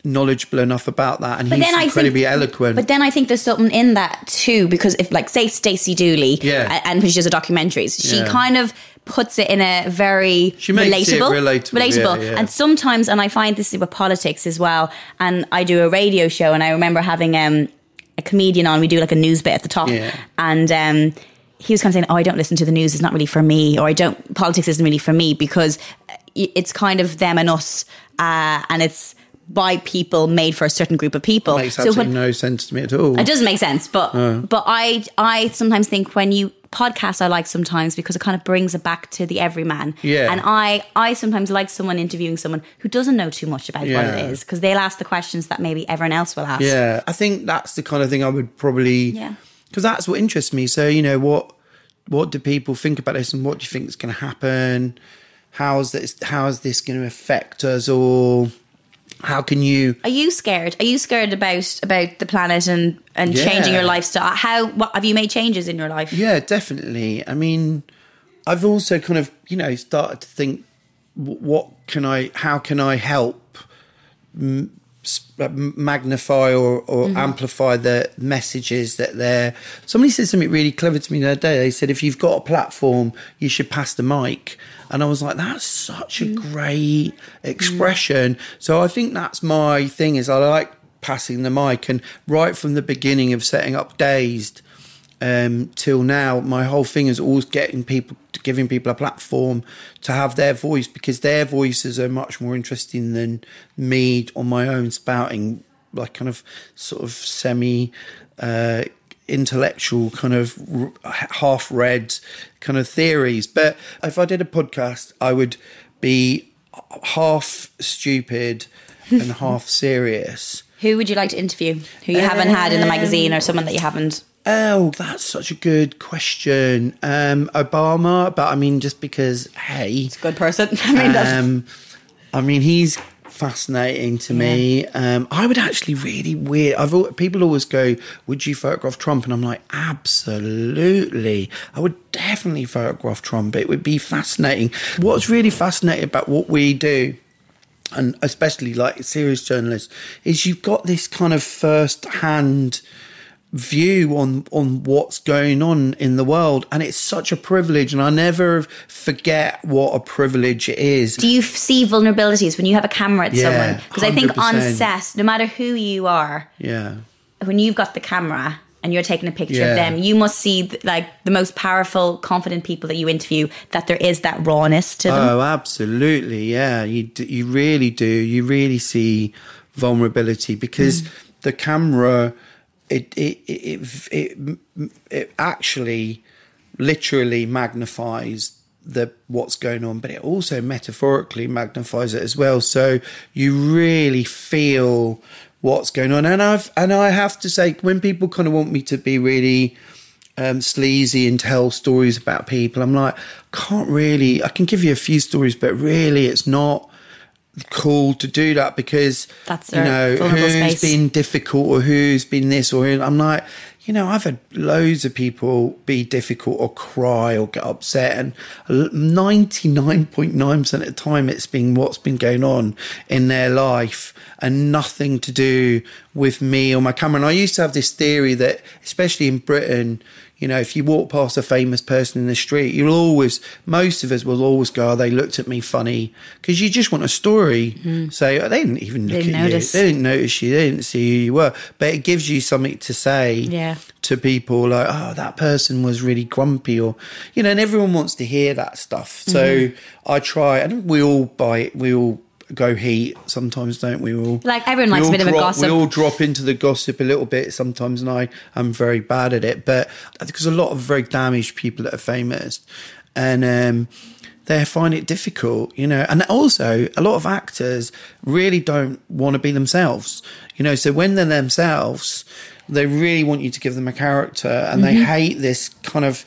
knowledgeable enough about that. And But he's incredibly think, eloquent. But then I think there's something in that too, because if, like, say Stacey Dooley, Yeah. and when she does her documentaries, she Yeah. kind of puts it in a very She makes it relatable, relatable, relatable. yeah, yeah. And sometimes, and I find this with politics as well. And I do a radio show, and I remember having um, a comedian on. We do like a news bit at the top, Yeah. and. Um, he was kind of saying, "Oh, I don't listen to the news; it's not really for me, or I don't politics isn't really for me because it's kind of them and us, uh, and it's by people made for a certain group of people." makes So absolutely when- no sense to me at all. it doesn't make sense, but No. but I I sometimes think when you podcast I like sometimes because it kind of brings it back to the everyman. Yeah. And I I sometimes like someone interviewing someone who doesn't know too much about what it is because they'll ask the questions that maybe everyone else will ask. Yeah, I think that's the kind of thing I would probably Yeah. because that's what interests me. So you know what what do people think about this, and what do you think is going to happen? How's this? How is this going to affect us all? How can you? Are you scared? Are you scared about about the planet and and Yeah. changing your lifestyle? How what have you made changes in your life? Yeah, definitely. I mean, I've also kind of you know started to think, what can I? How can I help? m- uh, magnify or, or Mhm. amplify the messages that they're. Somebody said something really clever to me the other day. They said, if you've got a platform, you should pass the mic. And I was like, that's such a great expression. So I think that's my thing is I like passing the mic. And right from the beginning of setting up Dazed um, till now, my whole thing is always getting people, giving people a platform to have their voice because their voices are much more interesting than me on my own spouting like kind of sort of semi uh, intellectual kind of r- half read kind of theories. But if I did a podcast, I would be half stupid and half serious. Who would you like to interview? Who you haven't had in the magazine Um, or someone that you haven't? Oh, that's such a good question. Um, Obama, but I mean, just because, hey, it's a good person. I mean, that's- um, I mean, he's fascinating to me. Um, I would actually really weird. I've people always go, "Would you photograph Trump?" And I'm like, absolutely. I would definitely photograph Trump. It would be fascinating. What's really fascinating about what we do and especially like serious journalists, is you've got this kind of first hand view on on what's going on in the world and it's such a privilege and I never forget what a privilege it is. Do you f- see vulnerabilities when you have a camera at Yeah, someone? Because I think on set, no matter who you are, Yeah. when you've got the camera and you're taking a picture Yeah. of them, you must see like the most powerful, confident people that you interview that there is that rawness to them. Oh, absolutely. Yeah, you d- you really do. You really see vulnerability because Mm. the camera it it it it, actually literally magnifies the what's going on but it also metaphorically magnifies it as well so you really feel what's going on and I've and I have to say when people kind of want me to be really um, sleazy and tell stories about people. I'm like, can't really. I can give you a few stories, but really, it's not cool to do that because That's you know who's space. been difficult or who's been this or who- I'm like, you know, I've had loads of people be difficult or cry or get upset, and 99.9% of the time it's been what's been going on in their life and nothing to do with me or my camera. And I used to have this theory that, especially in Britain, you know, if you walk past a famous person in the street, you'll always, most of us will always go, oh, they looked at me funny. Because you just want a story. Say, oh, they didn't even look Didn't at notice. you. They didn't notice you. They didn't see who you were. But it gives you something to say Yeah. to people like, oh, that person was really grumpy or, you know, and everyone wants to hear that stuff. So Mhm. I try, and we all buy it, we all go heat sometimes, don't we? All Like, everyone likes a bit of a gossip. We all drop into the gossip a little bit sometimes, and I am very bad at it. But because a lot of very damaged people that are famous, and um, they find it difficult, you know. And also, a lot of actors really don't want to be themselves, you know. So when they're themselves, they really want you to give them a character, and they Mhm. hate this kind of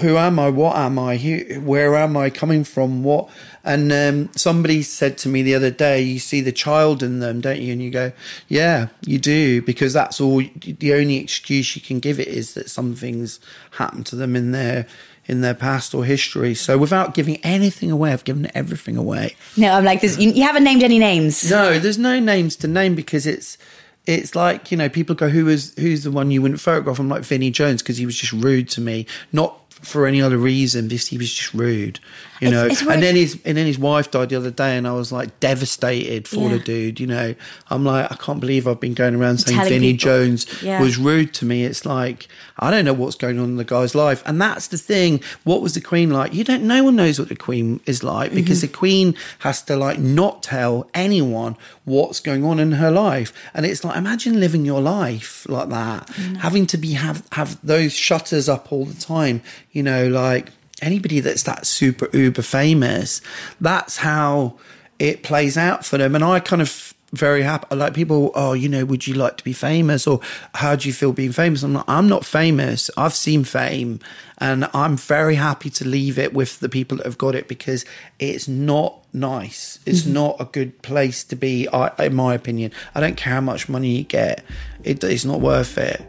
who am I? What am I? Who, where am I coming from? What? And um, somebody said to me the other day, "You see the child in them, don't you?" And you go, "Yeah, you do," because that's all. The only excuse you can give it is that something's happened to them in their in their past or history. So without giving anything away, I've given everything away. No, I'm like this. You, you haven't named any names. No, there's no names to name because it's it's like you know people go who is who's the one you wouldn't photograph. I'm like Vinnie Jones because he was just rude to me, not for any other reason. Just he was just rude, you know. it's weird. and then his and then his wife died the other day, and I was like devastated for the dude. You know, I'm like I can't believe I've been going around saying Telling Vinnie people. Jones Yeah. was rude to me. It's like I don't know what's going on in the guy's life, and that's the thing. What was the Queen like? You don't. No one knows what the Queen is like because Mm-hmm. the Queen has to like not tell anyone what's going on in her life, and it's like imagine living your life like that, having to be have have those shutters up all the time. You know, like anybody that's that super uber famous, that's how it plays out for them. And I kind of very happy. Like people, oh, you know, would you like to be famous, or how do you feel being famous? I'm not. I'm not famous. I've seen fame, and I'm very happy to leave it with the people that have got it because it's not nice. It's Mhm. not a good place to be, I, in my opinion. I don't care how much money you get. It, it's not worth it.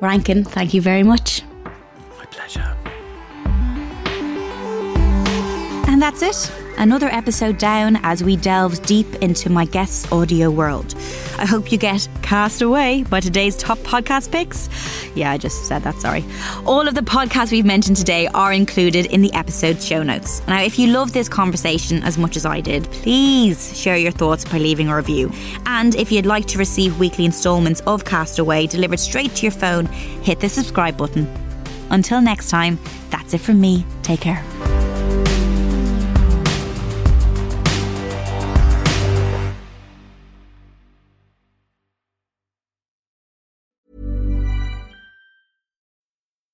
Rankin, thank you very much. My pleasure. And that's it. Another episode down as we delve deep into my guest's audio world. I hope you get cast away by today's top podcast picks. Yeah, I just said that, sorry. All of the podcasts we've mentioned today are included in the episode show notes. Now, if you love this conversation as much as I did, please share your thoughts by leaving a review. And if you'd like to receive weekly installments of Castaway delivered straight to your phone, hit the subscribe button. Until next time, that's it from me. Take care.